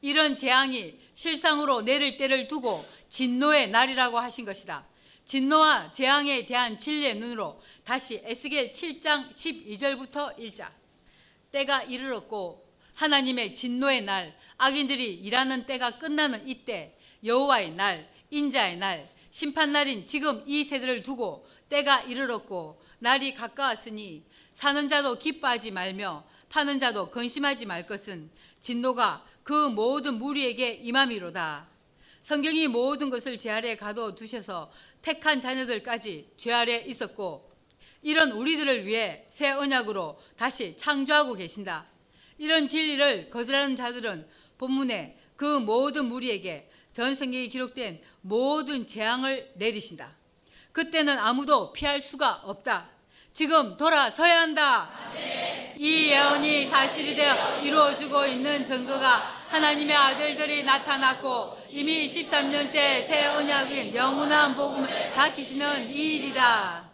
이런 재앙이 실상으로 내릴 때를 두고 진노의 날이라고 하신 것이다. 진노와 재앙에 대한 진리의 눈으로 다시 에스겔 7장 12절부터 1자 때가 이르렀고 하나님의 진노의 날 악인들이 일하는 때가 끝나는 이때 여호와의 날 인자의 날 심판 날인 지금 이 세대를 두고 때가 이르렀고 날이 가까웠으니 사는 자도 기뻐하지 말며 파는 자도 근심하지 말 것은 진노가 그 모든 무리에게 임함이로다. 성경이 모든 것을 죄 아래 가둬 두셔서 택한 자녀들까지 죄 아래 있었고 이런 우리들을 위해 새 언약으로 다시 창조하고 계신다. 이런 진리를 거절하는 자들은 본문에 그 모든 무리에게 전 성경에 기록된 모든 재앙을 내리신다. 그때는 아무도 피할 수가 없다. 지금 돌아서야 한다. 이 예언이 사실이 되어 이루어지고 있는 증거가 하나님의 아들들이 나타났고 이미 13년째 새 언약인 영원한 복음을 밝히시는 이 일이다.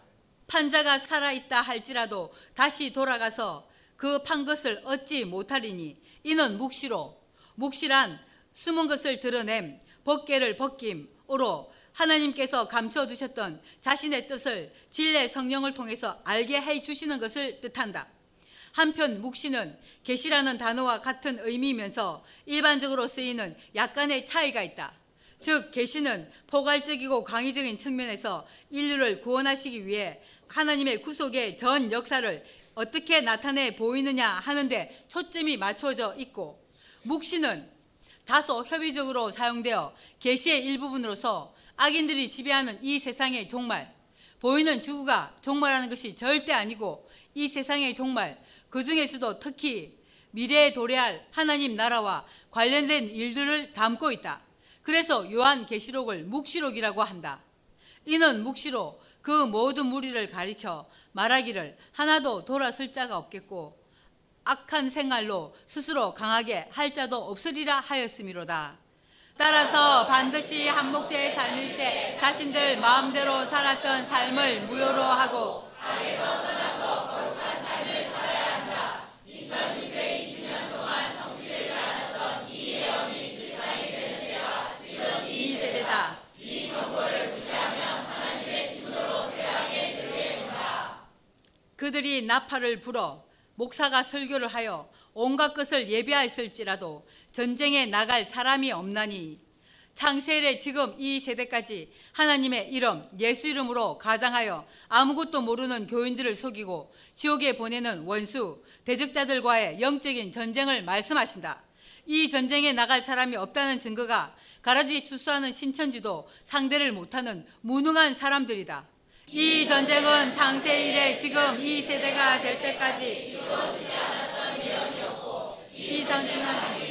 판자가 살아있다 할지라도 다시 돌아가서 그 판 것을 얻지 못하리니 이는 묵시로 묵시란 숨은 것을 드러냄 벗개를 벗김으로 하나님께서 감춰 두셨던 자신의 뜻을 진례 성령을 통해서 알게 해 주시는 것을 뜻한다. 한편 묵시는 계시라는 단어와 같은 의미이면서 일반적으로 쓰이는 약간의 차이가 있다. 즉 계시는 포괄적이고 광의적인 측면에서 인류를 구원하시기 위해 하나님의 구속의 전 역사를 어떻게 나타내 보이느냐 하는데 초점이 맞춰져 있고 묵시는 다소 협의적으로 사용되어 계시의 일부분으로서 악인들이 지배하는 이 세상의 종말, 보이는 지구가 종말하는 것이 절대 아니고 이 세상의 종말, 그 중에서도 특히 미래에 도래할 하나님 나라와 관련된 일들을 담고 있다. 그래서 요한 계시록을 묵시록이라고 한다. 이는 묵시로 그 모든 무리를 가리켜 말하기를 하나도 돌아설 자가 없겠고 악한 생활로 스스로 강하게 할 자도 없으리라 하였음이로다. 따라서 반드시 한 몫의 삶일 때 자신들 마음대로 살았던 삶을 무효로 하고 악에서 떠나서 거룩한 삶을 살아야 한다. 2620년 동안 성취되지 않았던 이 예언이 실상이 되는 때가 지금 이 세대다. 이 정보를 무시하면 하나님의 진노로 세하게 되게 된다. 그들이 나팔을 불어 목사가 설교를 하여 온갖 것을 예비하였을지라도 전쟁에 나갈 사람이 없나니 창세일에 지금 이 세대까지 하나님의 이름 예수 이름으로 가장하여 아무것도 모르는 교인들을 속이고 지옥에 보내는 원수 대적자들과의 영적인 전쟁을 말씀하신다. 이 전쟁에 나갈 사람이 없다는 증거가 가라지 추수하는 신천지도 상대를 못하는 무능한 사람들이다. 이 전쟁은 창세일에 지금 이 세대가 될 때까지 이루어지지 않았던 예언이었고 이 전쟁은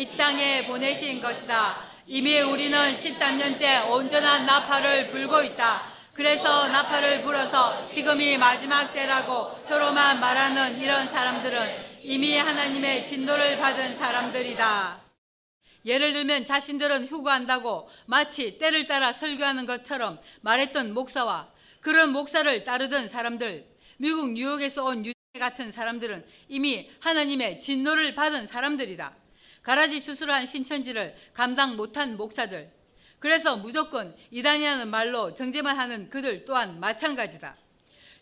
이 땅에 보내신 것이다. 이미 우리는 13년째 온전한 나팔을 불고 있다. 그래서 나팔을 불어서 지금이 마지막 때라고 서로만 말하는 이런 사람들은 이미 하나님의 진노를 받은 사람들이다. 예를 들면 자신들은 휴가한다고 마치 때를 따라 설교하는 것처럼 말했던 목사와 그런 목사를 따르던 사람들, 미국 뉴욕에서 온 유대 같은 사람들은 이미 하나님의 진노를 받은 사람들이다. 가라지 수술한 신천지를 감당 못한 목사들. 그래서 무조건 이단이라는 말로 정제만 하는 그들 또한 마찬가지다.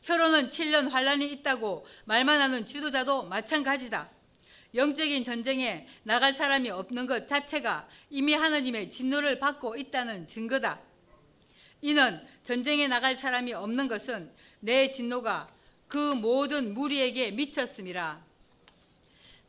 혀로는 7년 환란이 있다고 말만 하는 지도자도 마찬가지다. 영적인 전쟁에 나갈 사람이 없는 것 자체가 이미 하나님의 진노를 받고 있다는 증거다. 이는 전쟁에 나갈 사람이 없는 것은 내 진노가 그 모든 무리에게 미쳤음이라.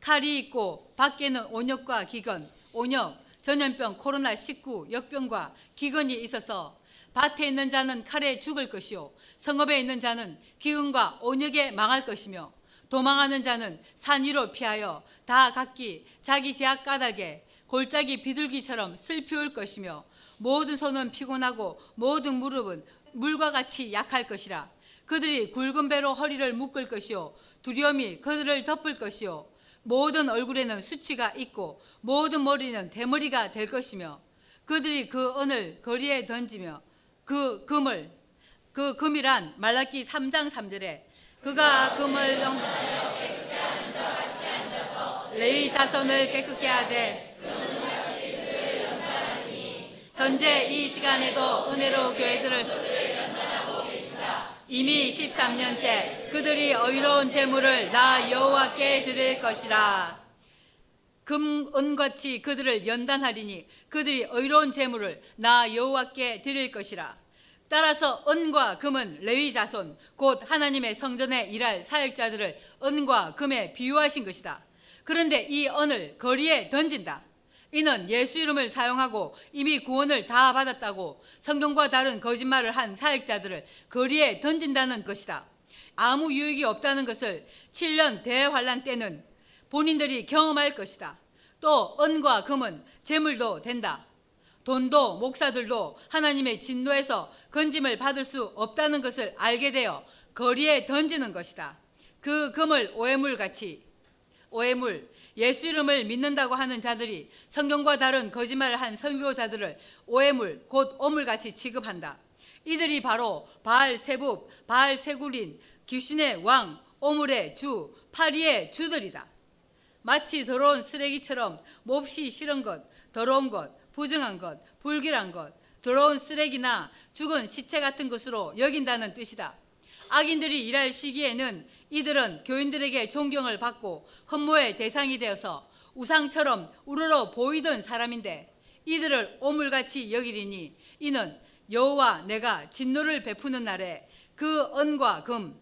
칼이 있고 밖에는 온역과 기근, 온역, 전염병, 코로나19 역병과 기근이 있어서 밭에 있는 자는 칼에 죽을 것이요 성읍에 있는 자는 기근과 온역에 망할 것이며 도망하는 자는 산 위로 피하여 다 각기 자기 제약 까닭에 골짜기 비둘기처럼 슬피울 것이며 모든 손은 피곤하고 모든 무릎은 물과 같이 약할 것이라. 그들이 굵은 배로 허리를 묶을 것이요 두려움이 그들을 덮을 것이요 모든 얼굴에는 수치가 있고 모든 머리는 대머리가 될 것이며 그들이 그 은을 거리에 던지며 그 금을 그 금이란 말라기 3장 3절에 그가 금을 넘 레위 자손을 깨끗게 하되 현재 이 시간에도 은혜로 교회들을 이미 13년째 그들이 의로운 재물을 나 여호와께 드릴 것이라. 금, 은같이 그들을 연단하리니 그들이 의로운 재물을 나 여호와께 드릴 것이라. 따라서 은과 금은 레위 자손 곧 하나님의 성전에 일할 사역자들을 은과 금에 비유하신 것이다. 그런데 이 은을 거리에 던진다. 이는 예수 이름을 사용하고 이미 구원을 다 받았다고 성경과 다른 거짓말을 한 사역자들을 거리에 던진다는 것이다. 아무 유익이 없다는 것을 7년 대환란 때는 본인들이 경험할 것이다. 또 은과 금은 재물도 된다. 돈도 목사들도 하나님의 진노에서 건짐을 받을 수 없다는 것을 알게 되어 거리에 던지는 것이다. 그 금을 오해물 같이 오해물 예수 이름을 믿는다고 하는 자들이 성경과 다른 거짓말을 한 선교자들을 오해물 곧 오물같이 취급한다. 이들이 바로 바알 세부, 바알 세굴인, 귀신의 왕, 오물의 주, 파리의 주들이다. 마치 더러운 쓰레기처럼 몹시 싫은 것, 더러운 것, 부정한 것, 불길한 것, 더러운 쓰레기나 죽은 시체 같은 것으로 여긴다는 뜻이다. 악인들이 일할 시기에는 이들은 교인들에게 존경을 받고 흠모의 대상이 되어서 우상처럼 우러러 보이던 사람인데 이들을 오물같이 여기리니 이는 여호와 내가 진노를 베푸는 날에 그 은과 금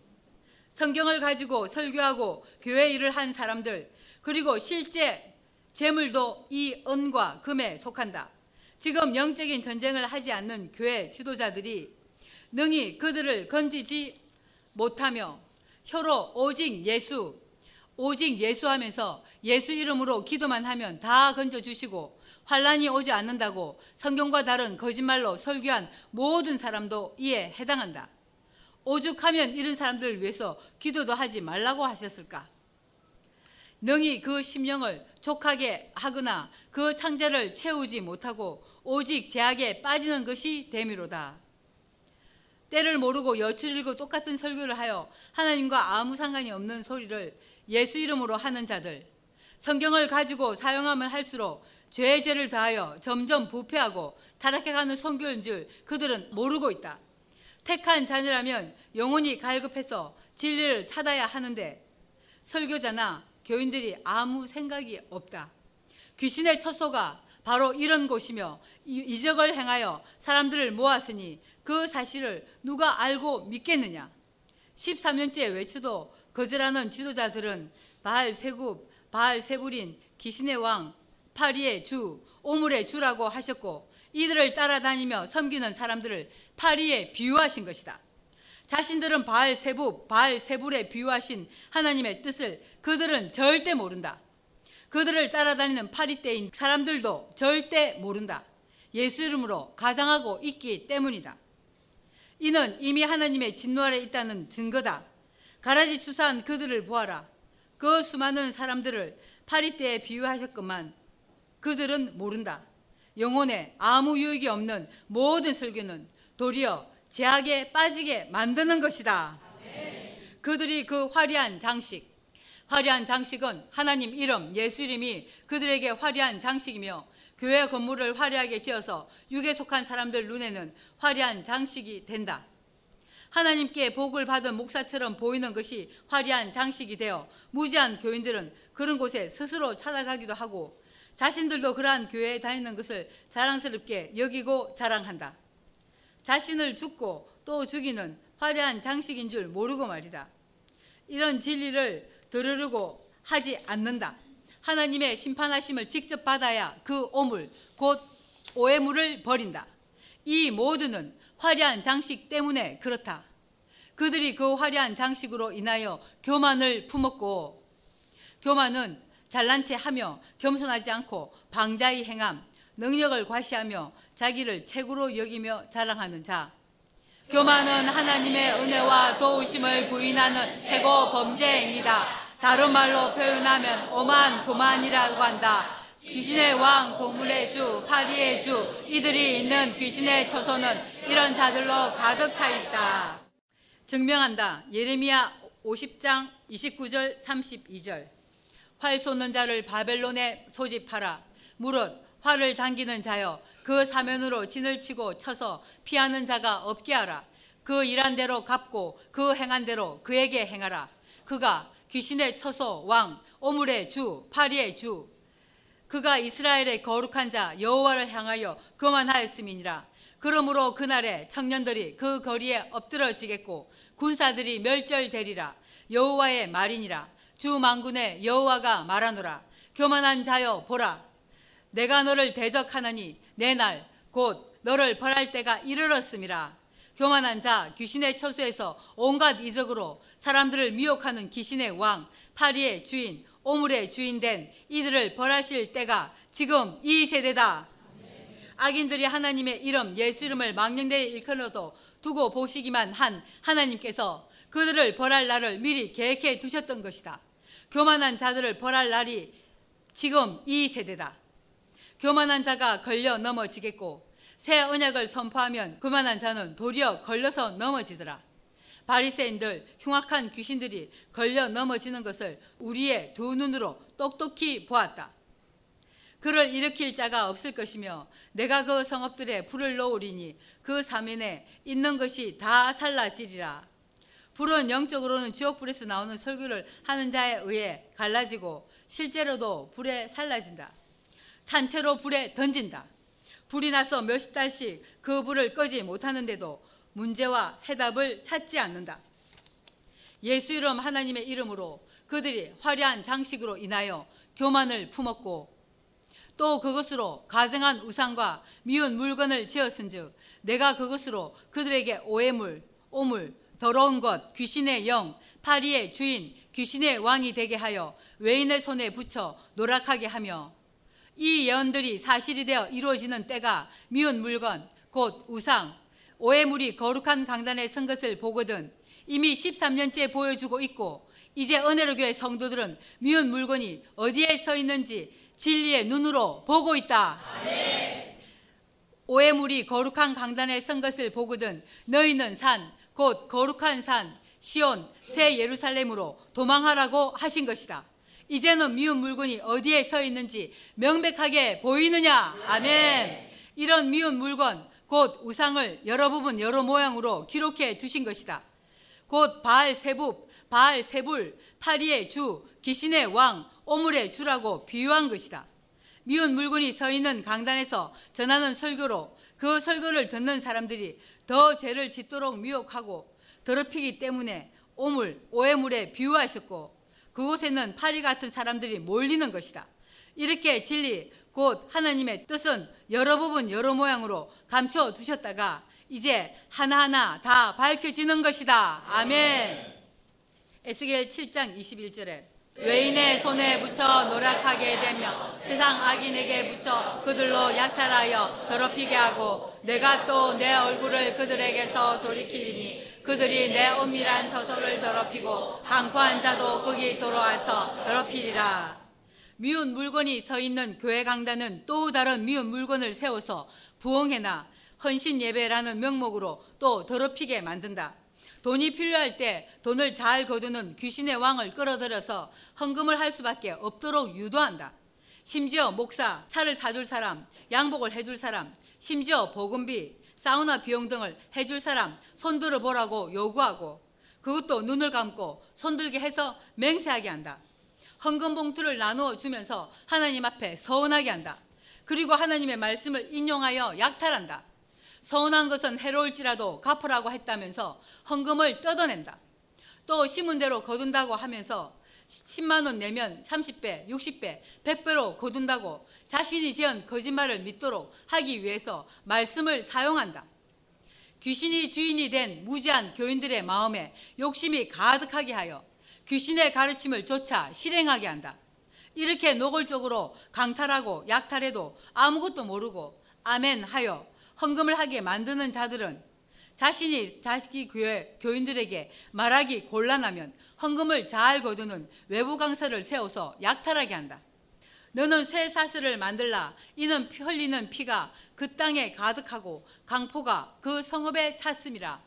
성경을 가지고 설교하고 교회 일을 한 사람들 그리고 실제 재물도 이 은과 금에 속한다. 지금 영적인 전쟁을 하지 않는 교회 지도자들이 능히 그들을 건지지 못하며 혀로 오직 예수, 오직 예수 하면서 예수 이름으로 기도만 하면 다 건져 주시고 환란이 오지 않는다고 성경과 다른 거짓말로 설교한 모든 사람도 이에 해당한다. 오죽하면 이런 사람들을 위해서 기도도 하지 말라고 하셨을까? 능히 그 심령을 족하게 하거나 그 창자를 채우지 못하고 오직 제약에 빠지는 것이 대미로다. 때를 모르고 여추일고 똑같은 설교를 하여 하나님과 아무 상관이 없는 소리를 예수 이름으로 하는 자들 성경을 가지고 사용하면 할수록 죄의 죄를 다하여 점점 부패하고 타락해가는 성교인 줄 그들은 모르고 있다. 택한 자녀라면 영혼이 갈급해서 진리를 찾아야 하는데 설교자나 교인들이 아무 생각이 없다. 귀신의 처소가 바로 이런 곳이며 이적을 행하여 사람들을 모았으니 그 사실을 누가 알고 믿겠느냐? 13년째 외치도 거절하는 지도자들은 바알 세굽, 바알 세불인, 귀신의 왕, 파리의 주, 오물의 주라고 하셨고 이들을 따라다니며 섬기는 사람들을 파리에 비유하신 것이다. 자신들은 바알 세부, 바알 세불에 비유하신 하나님의 뜻을 그들은 절대 모른다. 그들을 따라다니는 파리 때인 사람들도 절대 모른다. 예수 이름으로 가장하고 있기 때문이다. 이는 이미 하나님의 진노 아래 있다는 증거다. 가라지 추사한 그들을 보아라. 그 수많은 사람들을 파리때에 비유하셨건만 그들은 모른다. 영혼에 아무 유익이 없는 모든 설교는 도리어 제약에 빠지게 만드는 것이다. 그들이 그 화려한 장식, 화려한 장식은 하나님 이름, 예수 이름이 그들에게 화려한 장식이며 교회 건물을 화려하게 지어서 육에 속한 사람들 눈에는 화려한 장식이 된다. 하나님께 복을 받은 목사처럼 보이는 것이 화려한 장식이 되어 무지한 교인들은 그런 곳에 스스로 찾아가기도 하고 자신들도 그러한 교회에 다니는 것을 자랑스럽게 여기고 자랑한다. 자신을 죽고 또 죽이는 화려한 장식인 줄 모르고 말이다. 이런 진리를 들으려고 하지 않는다. 하나님의 심판하심을 직접 받아야 그 오물, 곧 오해물을 버린다. 이 모두는 화려한 장식 때문에 그렇다. 그들이 그 화려한 장식으로 인하여 교만을 품었고, 교만은 잘난 체 하며 겸손하지 않고 방자히 행함, 능력을 과시하며 자기를 최고로 여기며 자랑하는 자. 교만은 하나님의 은혜와 도우심을 부인하는 최고 범죄입니다. 다른 말로 표현하면 오만 그만이라고 한다. 귀신의 왕, 동물의 주, 파리의 주, 이들이 있는 귀신의 처소는 이런 자들로 가득 차 있다. 증명한다. 예레미야 50장 29절 32절. 활 쏘는 자를 바벨론에 소집하라. 무릇 활을 당기는 자여 그 사면으로 진을 치고 쳐서 피하는 자가 없게 하라. 그 일한 대로 갚고 그 행한 대로 그에게 행하라. 그가 귀신의 처소 왕 오물의 주 파리의 주 그가 이스라엘의 거룩한 자 여호와를 향하여 그만하였음이니라. 그러므로 그날에 청년들이 그 거리에 엎드러지겠고 군사들이 멸절되리라. 여호와의 말이니라. 주 만군의 여호와가 말하노라. 교만한 자여 보라. 내가 너를 대적하느니 내 날 곧 너를 벌할 때가 이르렀음이라. 교만한 자 귀신의 처수에서 온갖 이적으로 사람들을 미혹하는 귀신의 왕 파리의 주인 오물의 주인 된 이들을 벌하실 때가 지금 이 세대다. 악인들이 하나님의 이름 예수 이름을 망령되이 일컬어도 두고 보시기만 한 하나님께서 그들을 벌할 날을 미리 계획해 두셨던 것이다. 교만한 자들을 벌할 날이 지금 이 세대다. 교만한 자가 걸려 넘어지겠고 새 언약을 선포하면 그만한 자는 도리어 걸려서 넘어지더라. 바리새인들 흉악한 귀신들이 걸려 넘어지는 것을 우리의 두 눈으로 똑똑히 보았다. 그를 일으킬 자가 없을 것이며 내가 그 성읍들에 불을 놓으리니 그 사면에 있는 것이 다 살라지리라. 불은 영적으로는 지옥불에서 나오는 설교를 하는 자에 의해 갈라지고 실제로도 불에 살라진다. 산채로 불에 던진다. 불이 나서 몇십 달씩 그 불을 끄지 못하는데도 문제와 해답을 찾지 않는다. 예수 이름 하나님의 이름으로 그들이 화려한 장식으로 인하여 교만을 품었고 또 그것으로 가증한 우상과 미운 물건을 지었은즉 내가 그것으로 그들에게 오해물, 오물, 더러운 것, 귀신의 영, 파리의 주인, 귀신의 왕이 되게 하여 외인의 손에 붙여 노락하게 하며 이 예언들이 사실이 되어 이루어지는 때가 미운 물건, 곧 우상, 오해물이 거룩한 강단에 선 것을 보거든 이미 13년째 보여주고 있고 이제 은혜로 교회 성도들은 미운 물건이 어디에 서 있는지 진리의 눈으로 보고 있다. 오해물이 거룩한 강단에 선 것을 보거든 너희는 산, 곧 거룩한 산, 시온, 새 예루살렘으로 도망하라고 하신 것이다. 이제는 미운 물건이 어디에 서 있는지 명백하게 보이느냐? 아멘. 이런 미운 물건, 곧 우상을 여러 부분 여러 모양으로 기록해 두신 것이다. 곧 바알 세부, 바알 세불, 파리의 주, 귀신의 왕, 오물의 주라고 비유한 것이다. 미운 물건이 서 있는 강단에서 전하는 설교로 그 설교를 듣는 사람들이 더 죄를 짓도록 미혹하고 더럽히기 때문에 오물, 오해물에 비유하셨고 그곳에는 파리 같은 사람들이 몰리는 것이다. 이렇게 진리, 곧 하나님의 뜻은 여러 부분 여러 모양으로 감춰 두셨다가 이제 하나하나 다 밝혀지는 것이다. 아멘. 에스겔 7장 21절에 외인의 손에 붙여 노력하게 되며 세상 악인에게 붙여 그들로 약탈하여 더럽히게 하고 내가 또 내 얼굴을 그들에게서 돌이키리니 그들이 내 엄밀한 저소를 더럽히고 강포한 자도 거기 들어와서 더럽히리라. 미운 물건이 서 있는 교회 강단은 또 다른 미운 물건을 세워서 부흥회나 헌신 예배라는 명목으로 또 더럽히게 만든다. 돈이 필요할 때 돈을 잘 거두는 귀신의 왕을 끌어들여서 헌금을 할 수밖에 없도록 유도한다. 심지어 목사, 차를 사줄 사람, 양복을 해줄 사람, 심지어 보금비, 사우나 비용 등을 해줄 사람 손들어 보라고 요구하고 그것도 눈을 감고 손들게 해서 맹세하게 한다. 헌금 봉투를 나누어 주면서 하나님 앞에 서운하게 한다. 그리고 하나님의 말씀을 인용하여 약탈한다. 서운한 것은 해로울지라도 갚으라고 했다면서 헌금을 뜯어낸다. 또 심은 대로 거둔다고 하면서 10만 원 내면 30배, 60배, 100배로 거둔다고 자신이 지은 거짓말을 믿도록 하기 위해서 말씀을 사용한다. 귀신이 주인이 된 무지한 교인들의 마음에 욕심이 가득하게 하여 귀신의 가르침을 조차 실행하게 한다. 이렇게 노골적으로 강탈하고 약탈해도 아무것도 모르고 아멘 하여 헌금을 하게 만드는 자들은 자신이 자기 교회 교인들에게 말하기 곤란하면 헌금을 잘 거두는 외부 강사를 세워서 약탈하게 한다. 너는 새 사슬을 만들라. 이는 피 흘리는 피가 그 땅에 가득하고 강포가 그 성읍에 찼음이라.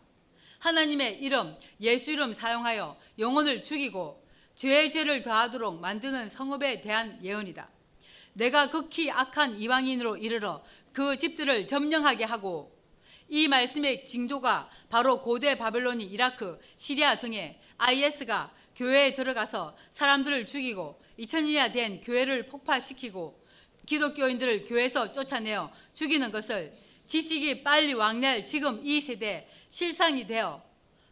하나님의 이름, 예수 이름 사용하여 영혼을 죽이고 죄의 죄를 더하도록 만드는 성읍에 대한 예언이다. 내가 극히 악한 이방인으로 이르러 그 집들을 점령하게 하고 이 말씀의 징조가 바로 고대 바벨론이 이라크, 시리아 등에 IS가 교회에 들어가서 사람들을 죽이고 2000년이나 된 교회를 폭파시키고 기독교인들을 교회에서 쫓아내어 죽이는 것을 지식이 빨리 왕래할 지금 이 세대 실상이 되어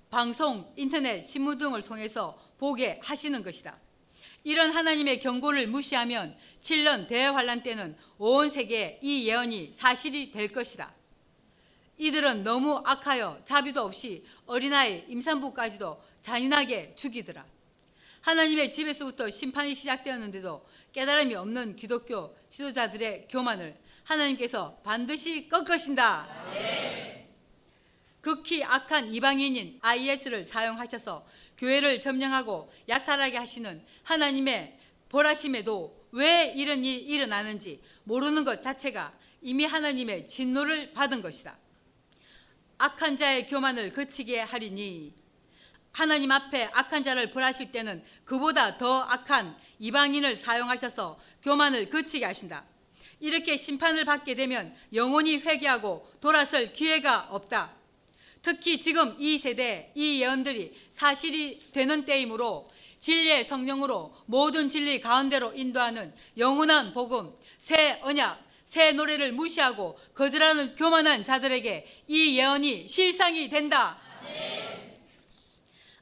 방송, 인터넷, 신문 등을 통해서 보게 하시는 것이다. 이런 하나님의 경고를 무시하면 7년 대환란 때는 온 세계에 이 예언이 사실이 될 것이다. 이들은 너무 악하여 자비도 없이 어린아이, 임산부까지도 잔인하게 죽이더라. 하나님의 집에서부터 심판이 시작되었는데도 깨달음이 없는 기독교 지도자들의 교만을 하나님께서 반드시 꺾으신다. 네. 극히 악한 이방인인 IS를 사용하셔서 교회를 점령하고 약탈하게 하시는 하나님의 보라심에도 왜 이런 일이 일어나는지 모르는 것 자체가 이미 하나님의 진노를 받은 것이다. 악한 자의 교만을 그치게 하리니 하나님 앞에 악한 자를 벌하실 때는 그보다 더 악한 이방인을 사용하셔서 교만을 그치게 하신다. 이렇게 심판을 받게 되면 영원히 회개하고 돌아설 기회가 없다. 특히 지금 이 세대 이 예언들이 사실이 되는 때이므로 진리의 성령으로 모든 진리 가운데로 인도하는 영원한 복음, 새 언약, 새 노래를 무시하고 거절하는 교만한 자들에게 이 예언이 실상이 된다.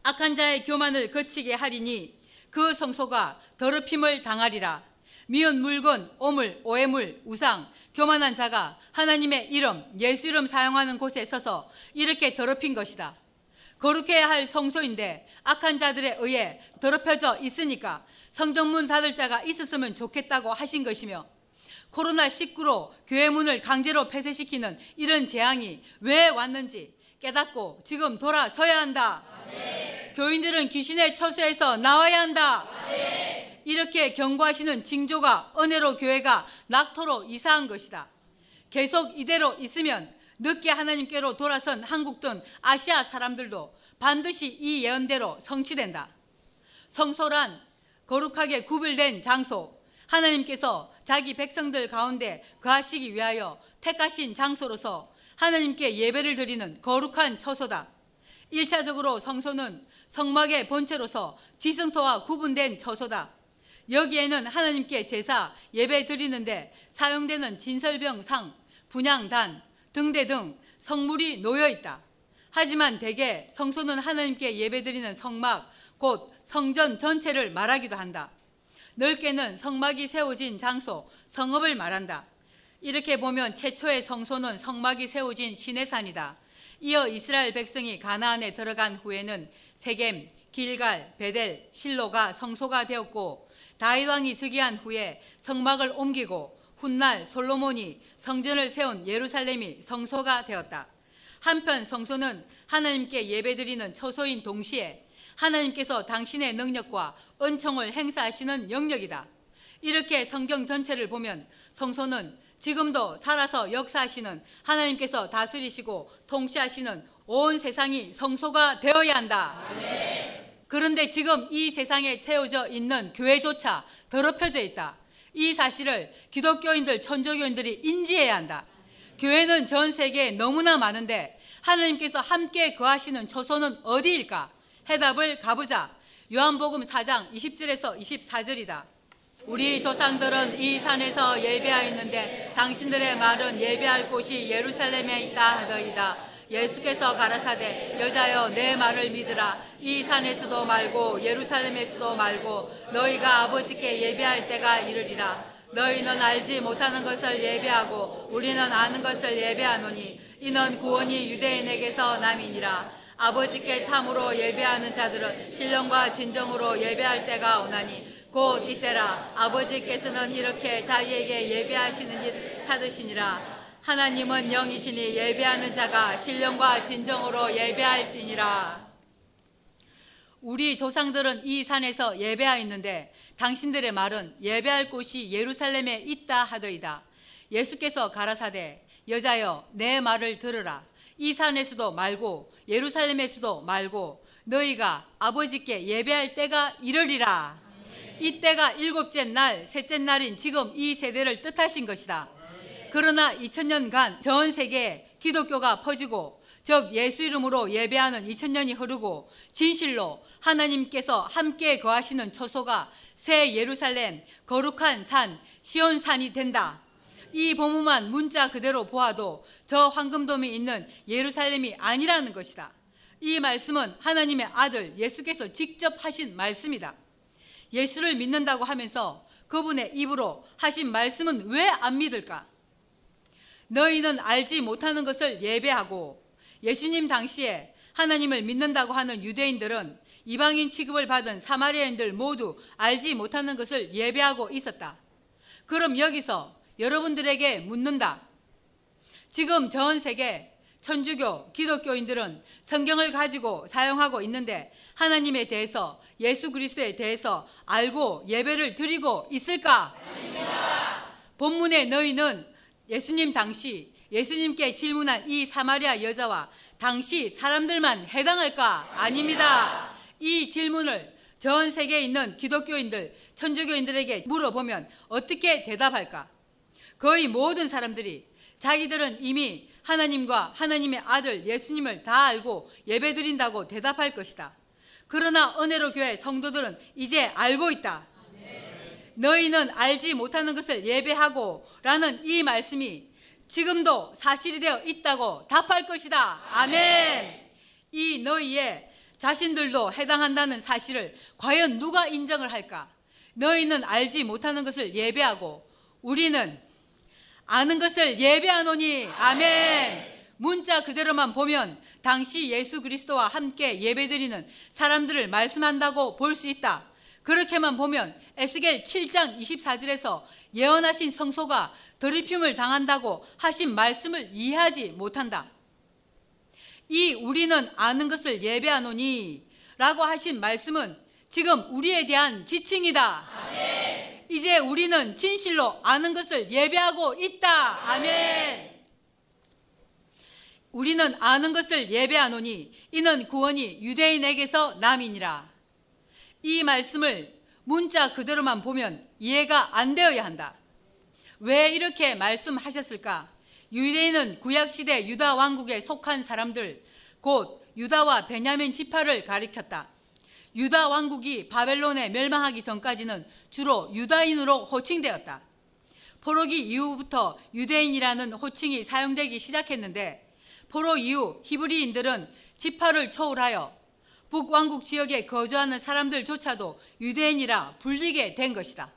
악한 자의 교만을 거치게 하리니 그 성소가 더럽힘을 당하리라. 미운 물건, 오물, 오해물, 우상, 교만한 자가 하나님의 이름, 예수 이름 사용하는 곳에 서서 이렇게 더럽힌 것이다. 거룩해야 할 성소인데 악한 자들에 의해 더럽혀져 있으니까 성전문 닫을 자가 있었으면 좋겠다고 하신 것이며 코로나19로 교회 문을 강제로 폐쇄시키는 이런 재앙이 왜 왔는지 깨닫고 지금 돌아서야 한다. 네. 교인들은 귀신의 처소에서 나와야 한다. 네. 이렇게 경고하시는 징조가 은혜로 교회가 낙토로 이사한 것이다. 계속 이대로 있으면 늦게 하나님께로 돌아선 한국 등 아시아 사람들도 반드시 이 예언대로 성취된다. 성소란 거룩하게 구별된 장소, 하나님께서 자기 백성들 가운데 거하시기 위하여 택하신 장소로서 하나님께 예배를 드리는 거룩한 처소다. 1차적으로 성소는 성막의 본체로서 지성소와 구분된 처소다. 여기에는 하나님께 제사, 예배 드리는데 사용되는 진설병 상, 분양단, 등대 등 성물이 놓여 있다. 하지만 대개 성소는 하나님께 예배 드리는 성막, 곧 성전 전체를 말하기도 한다. 넓게는 성막이 세워진 장소, 성읍을 말한다. 이렇게 보면 최초의 성소는 성막이 세워진 시내산이다. 이어 이스라엘 백성이 가나안에 들어간 후에는 세겜, 길갈, 베델, 실로가 성소가 되었고 다윗 왕이 즉위한 후에 성막을 옮기고 훗날 솔로몬이 성전을 세운 예루살렘이 성소가 되었다. 한편 성소는 하나님께 예배드리는 처소인 동시에 하나님께서 당신의 능력과 은총을 행사하시는 영역이다. 이렇게 성경 전체를 보면 성소는 지금도 살아서 역사하시는 하나님께서 다스리시고 통치하시는 온 세상이 성소가 되어야 한다. 그런데 지금 이 세상에 채워져 있는 교회조차 더럽혀져 있다. 이 사실을 기독교인들, 천주교인들이 인지해야 한다. 교회는 전 세계에 너무나 많은데 하나님께서 함께 거하시는 처소는 어디일까? 해답을 가보자. 요한복음 4장 20절에서 24절이다. 우리 조상들은 이 산에서 예배하였는데 당신들의 말은 예배할 곳이 예루살렘에 있다 하더이다. 예수께서 가라사대 여자여 내 말을 믿으라. 이 산에서도 말고 예루살렘에서도 말고 너희가 아버지께 예배할 때가 이르리라. 너희는 알지 못하는 것을 예배하고 우리는 아는 것을 예배하노니 이는 구원이 유대인에게서 남이니라. 아버지께 참으로 예배하는 자들은 신령과 진정으로 예배할 때가 오나니 곧 이때라 아버지께서는 이렇게 자기에게 예배하시는 일 찾으시니라 하나님은 영이시니 예배하는 자가 신령과 진정으로 예배할지니라. 우리 조상들은 이 산에서 예배하였는데 당신들의 말은 예배할 곳이 예루살렘에 있다 하더이다. 예수께서 가라사대 여자여 내 말을 들으라. 이 산에서도 말고 예루살렘에서도 말고 너희가 아버지께 예배할 때가 이르리라. 이 때가 일곱째 날, 셋째 날인 지금 이 세대를 뜻하신 것이다. 그러나 2000년간 전 세계에 기독교가 퍼지고 즉 예수 이름으로 예배하는 2000년이 흐르고 진실로 하나님께서 함께 거하시는 처소가 새 예루살렘 거룩한 산 시온산이 된다. 이 본문만 문자 그대로 보아도 저 황금돔이 있는 예루살렘이 아니라는 것이다. 이 말씀은 하나님의 아들 예수께서 직접 하신 말씀이다. 예수를 믿는다고 하면서 그분의 입으로 하신 말씀은 왜 안 믿을까? 너희는 알지 못하는 것을 예배하고 예수님 당시에 하나님을 믿는다고 하는 유대인들은 이방인 취급을 받은 사마리아인들 모두 알지 못하는 것을 예배하고 있었다. 그럼 여기서 여러분들에게 묻는다. 지금 전 세계 천주교, 기독교인들은 성경을 가지고 사용하고 있는데 하나님에 대해서 예수 그리스도에 대해서 알고 예배를 드리고 있을까? 아닙니다. 본문에 너희는 예수님 당시 예수님께 질문한 이 사마리아 여자와 당시 사람들만 해당할까? 아닙니다. 이 질문을 전 세계에 있는 기독교인들, 천주교인들에게 물어보면 어떻게 대답할까? 거의 모든 사람들이 자기들은 이미 하나님과 하나님의 아들 예수님을 다 알고 예배드린다고 대답할 것이다. 그러나 은혜로 교회 성도들은 이제 알고 있다. 너희는 알지 못하는 것을 예배하고 라는 이 말씀이 지금도 사실이 되어 있다고 답할 것이다. 아멘. 이 너희의 자신들도 해당한다는 사실을 과연 누가 인정을 할까? 너희는 알지 못하는 것을 예배하고 우리는 아는 것을 예배하노니 아멘. 문자 그대로만 보면 당시 예수 그리스도와 함께 예배드리는 사람들을 말씀한다고 볼 수 있다. 그렇게만 보면 에스겔 7장 24절에서 예언하신 성소가 더럽힘을 당한다고 하신 말씀을 이해하지 못한다. 이 우리는 아는 것을 예배하노니 라고 하신 말씀은 지금 우리에 대한 지칭이다. 아멘. 이제 우리는 진실로 아는 것을 예배하고 있다. 아멘. 우리는 아는 것을 예배하노니 이는 구원이 유대인에게서 남이니라. 이 말씀을 문자 그대로만 보면 이해가 안 되어야 한다. 왜 이렇게 말씀하셨을까? 유대인은 구약시대 유다 왕국에 속한 사람들, 곧 유다와 베냐민 지파를 가리켰다. 유다 왕국이 바벨론에 멸망하기 전까지는 주로 유다인으로 호칭되었다. 포로기 이후부터 유대인이라는 호칭이 사용되기 시작했는데 포로 이후 히브리인들은 지파를 초월하여 북왕국 지역에 거주하는 사람들조차도 유대인이라 불리게 된 것이다.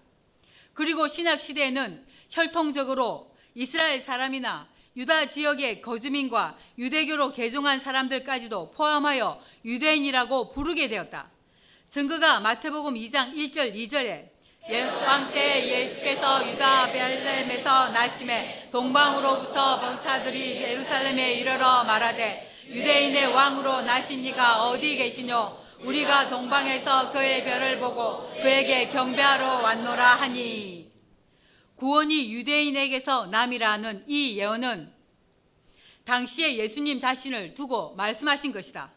그리고 신학 시대에는 혈통적으로 이스라엘 사람이나 유다 지역의 거주민과 유대교로 개종한 사람들까지도 포함하여 유대인이라고 부르게 되었다. 증거가 마태복음 2장 1절 2절에 예왕 때 예수께서 유다 벨렘에서 나심에 동방으로부터 병사들이 예루살렘에 이르러 말하되 유대인의 왕으로 나신 이가 어디 계시뇨 우리가 동방에서 그의 별을 보고 그에게 경배하러 왔노라 하니 구원이 유대인에게서 남이라는 이 예언은 당시에 예수님 자신을 두고 말씀하신 것이다.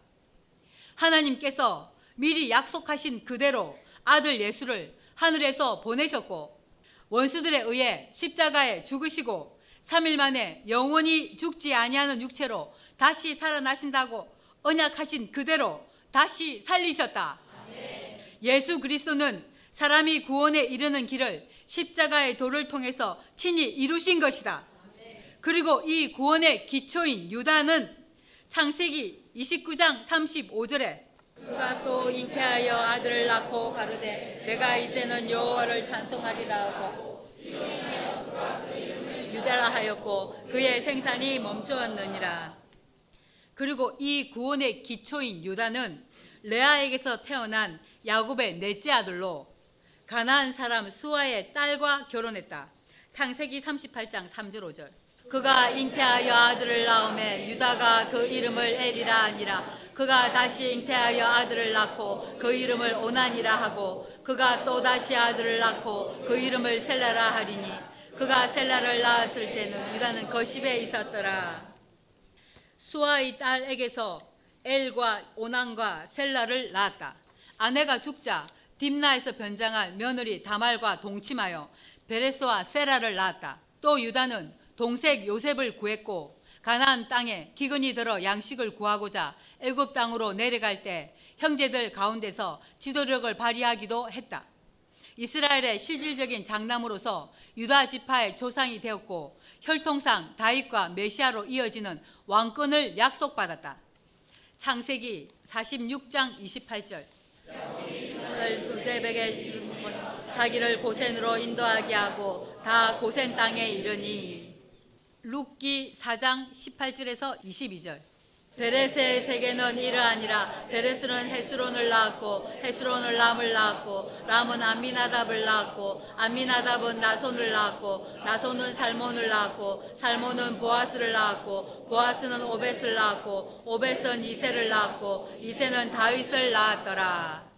하나님께서 미리 약속하신 그대로 아들 예수를 하늘에서 보내셨고 원수들에 의해 십자가에 죽으시고 3일 만에 영원히 죽지 아니하는 육체로 다시 살아나신다고 언약하신 그대로 다시 살리셨다. 예수 그리스도는 사람이 구원에 이르는 길을 십자가의 도를 통해서 친히 이루신 것이다. 그리고 이 구원의 기초인 유다는 창세기 29장 35절에 그가 또 잉태하여 아들을 낳고 가로되 내가 이제는 여호와를 찬송하리라 하고 유다라 하였고 그의 생산이 멈추었느니라. 그리고 이 구원의 기초인 유다는 레아에게서 태어난 야곱의 넷째 아들로 가나안 사람 수아의 딸과 결혼했다. 창세기 38장 3절 5절. 그가 잉태하여 아들을 낳음에 유다가 그 이름을 에리라 하니라 그가 다시 잉태하여 아들을 낳고 그 이름을 오난이라 하고 그가 또 다시 아들을 낳고 그 이름을 셀라라 하리니 그가 셀라를 낳았을 때는 유다는 거십에 있었더라. 수아의 딸에게서 엘과 오난과 셀라를 낳았다. 아내가 죽자 딥나에서 변장한 며느리 다말과 동침하여 베레스와 세라를 낳았다. 또 유다는 동색 요셉을 구했고 가나안 땅에 기근이 들어 양식을 구하고자 애굽 땅으로 내려갈 때 형제들 가운데서 지도력을 발휘하기도 했다. 이스라엘의 실질적인 장남으로서 유다 지파의 조상이 되었고 혈통상 다윗과 메시아로 이어지는 왕권을 약속받았다. 창세기 46장 28절 수제백에 자기를 고센으로 인도하게 하고 다 고센 땅에 이르니 룻기 4장 18절에서 22절. 베레스의 세계는 이러하니라 베레스는 헤스론을 낳았고 헤스론을 람을 낳았고 람은 암미나답을 낳았고 암미나답은 나손을 낳았고 나손은 살몬을 낳았고 살몬은 보아스를 낳았고 보아스는 오벳을 낳았고 오벳은 이세를 낳았고 이세는 다윗을 낳았더라.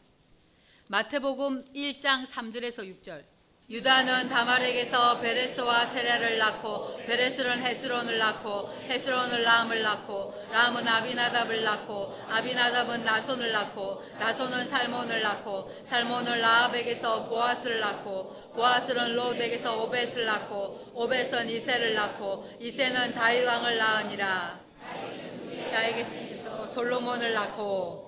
마태복음 1장 3절에서 6절 유다는 다말에게서 베레스와 세레를 낳고 베레스는 헤스론을 낳고 헤스론은 람을 낳고 람은 아비나답을 낳고 아비나답은 나손을 낳고 나손은 살몬을 낳고 살몬은 라합에게서 보아스를 낳고 보아스는 롯에게서 오벳을 낳고 오벳은 이세를 낳고 이세는 다윗 왕을 낳으니라. 야에게서 솔로몬을 낳고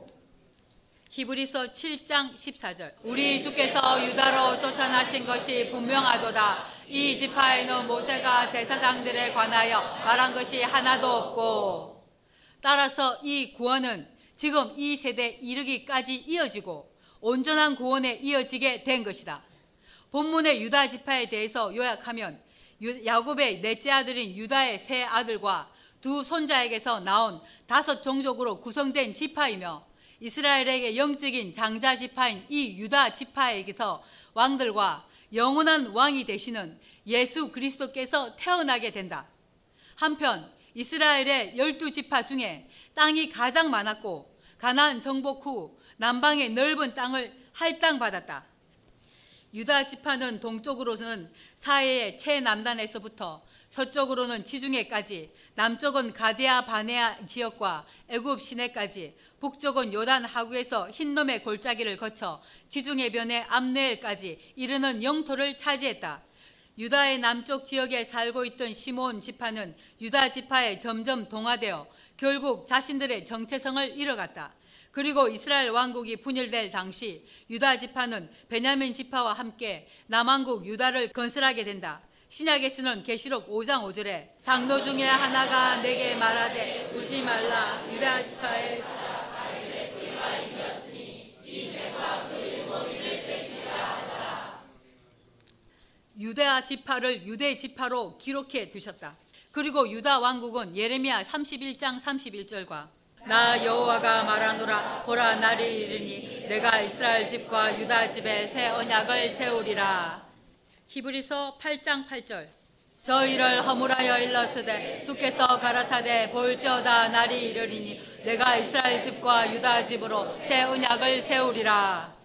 히브리서 7장 14절. 우리 주께서 유다로 쫓아나신 것이 분명하도다. 이 지파에는 모세가 제사장들에 관하여 말한 것이 하나도 없고. 따라서 이 구원은 지금 이 세대 이르기까지 이어지고 온전한 구원에 이어지게 된 것이다. 본문의 유다 지파에 대해서 요약하면 야곱의 넷째 아들인 유다의 세 아들과 두 손자에게서 나온 다섯 종족으로 구성된 지파이며 이스라엘에게 영적인 장자 지파인 이 유다 지파에게서 왕들과 영원한 왕이 되시는 예수 그리스도께서 태어나게 된다. 한편 이스라엘의 열두 지파 중에 땅이 가장 많았고 가나안 정복 후 남방의 넓은 땅을 할당받았다. 유다 지파는 동쪽으로는 사해의 최남단에서부터 서쪽으로는 지중해까지 남쪽은 가데아 바네아 지역과 애굽 시내까지 북쪽은 요단 하구에서 흰놈의 골짜기를 거쳐 지중해변의 암네엘까지 이르는 영토를 차지했다. 유다의 남쪽 지역에 살고 있던 시몬 지파는 유다 지파에 점점 동화되어 결국 자신들의 정체성을 잃어갔다. 그리고 이스라엘 왕국이 분열될 당시 유다 지파는 베냐민 지파와 함께 남왕국 유다를 건설하게 된다. 신약에 쓰는 계시록 5장 5절에 장로 중에 하나가 내게 말하되 울지 말라 유다 지파의 유다 지파를 유대 지파로 기록해 두셨다. 그리고 유다 왕국은 예레미야 31장 31절과 나 여호와가 말하노라 보라 날이 이르니 내가 이스라엘 집과 유다 집에 새 언약을 세우리라. 히브리서 8장 8절 저희를 허물하여 일렀으되 주께서 가라사대 볼지어다 날이 이르리니 내가 이스라엘 집과 유다 집으로 새 언약을 세우리라.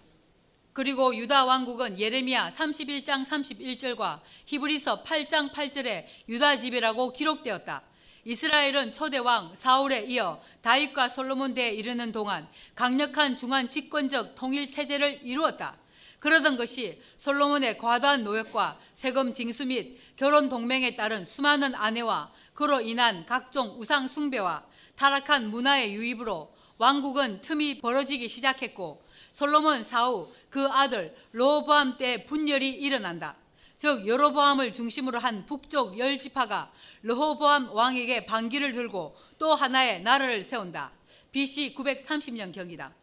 그리고 유다 왕국은 예레미야 31장 31절과 히브리서 8장 8절에 유다 집이라고 기록되었다. 이스라엘은 초대 왕 사울에 이어 다윗과 솔로몬 대에 이르는 동안 강력한 중한 집권적 통일 체제를 이루었다. 그러던 것이 솔로몬의 과도한 노역과 세금 징수 및 결혼 동맹에 따른 수많은 아내와 그로 인한 각종 우상 숭배와 타락한 문화의 유입으로 왕국은 틈이 벌어지기 시작했고 솔로몬 사후 그 아들 로보암 때 분열이 일어난다. 즉 여로보암을 중심으로 한 북쪽 열 지파가 르호보암 왕에게 반기를 들고 또 하나의 나라를 세운다. BC 930년 경이다.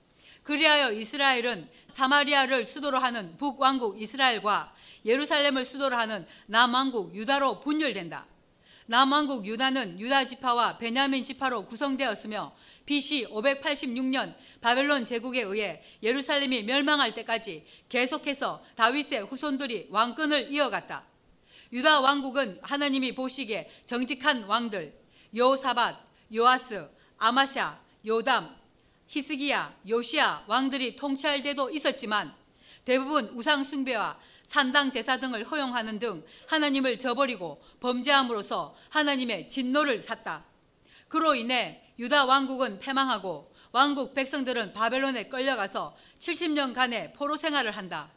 그리하여 이스라엘은 사마리아를 수도로 하는 북왕국 이스라엘과 예루살렘을 수도로 하는 남왕국 유다로 분열된다. 남왕국 유다는 유다 지파와 베냐민 지파로 구성되었으며 BC 586년 바벨론 제국에 의해 예루살렘이 멸망할 때까지 계속해서 다윗의 후손들이 왕권을 이어갔다. 유다 왕국은 하나님이 보시기에 정직한 왕들 요사밧, 요아스, 아마샤, 요담, 히스기야, 요시야 왕들이 통치할 때도 있었지만 대부분 우상 숭배와 산당 제사 등을 허용하는 등 하나님을 저버리고 범죄함으로써 하나님의 진노를 샀다. 그로 인해 유다 왕국은 패망하고 왕국 백성들은 바벨론에 끌려가서 70년간의 포로 생활을 한다.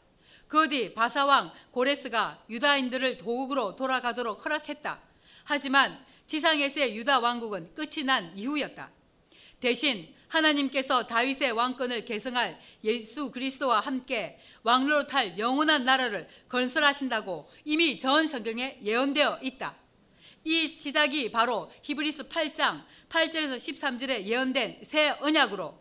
그 뒤 바사왕 고레스가 유다인들을 도국으로 돌아가도록 허락했다. 하지만 지상에서의 유다 왕국은 끝이 난 이후였다. 대신 하나님께서 다윗의 왕권을 계승할 예수 그리스도와 함께 왕로로 탈 영원한 나라를 건설하신다고 이미 전 성경에 예언되어 있다. 이 시작이 바로 히브리스 8장 8절에서 13절에 예언된 새 언약으로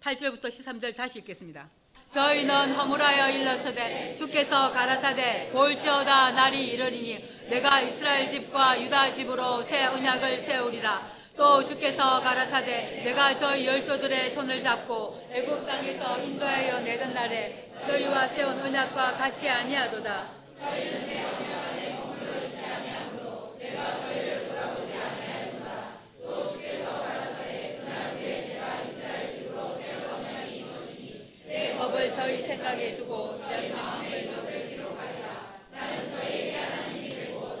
8절부터 13절 다시 읽겠습니다. 저희는 허물하여 일렀으되 주께서 가라사대 볼지어다 날이 이르리니 내가 이스라엘 집과 유다 집으로 새 언약을 세우리라 또 주께서 가라사대 내가 저희 열조들의 손을 잡고 애굽 땅에서 인도하여 내던 날에 저희와 세운 언약과 같이 아니하도다 저희는 내 언약 안에 머물러 있지 아니하므로 내가 저희를 돌아보지 아니하였노라 또 주께서 가라사대 그날 후에 내가 이스라엘 집으로 세울 언약이 이것이니 내 법을 저희 생각에 두고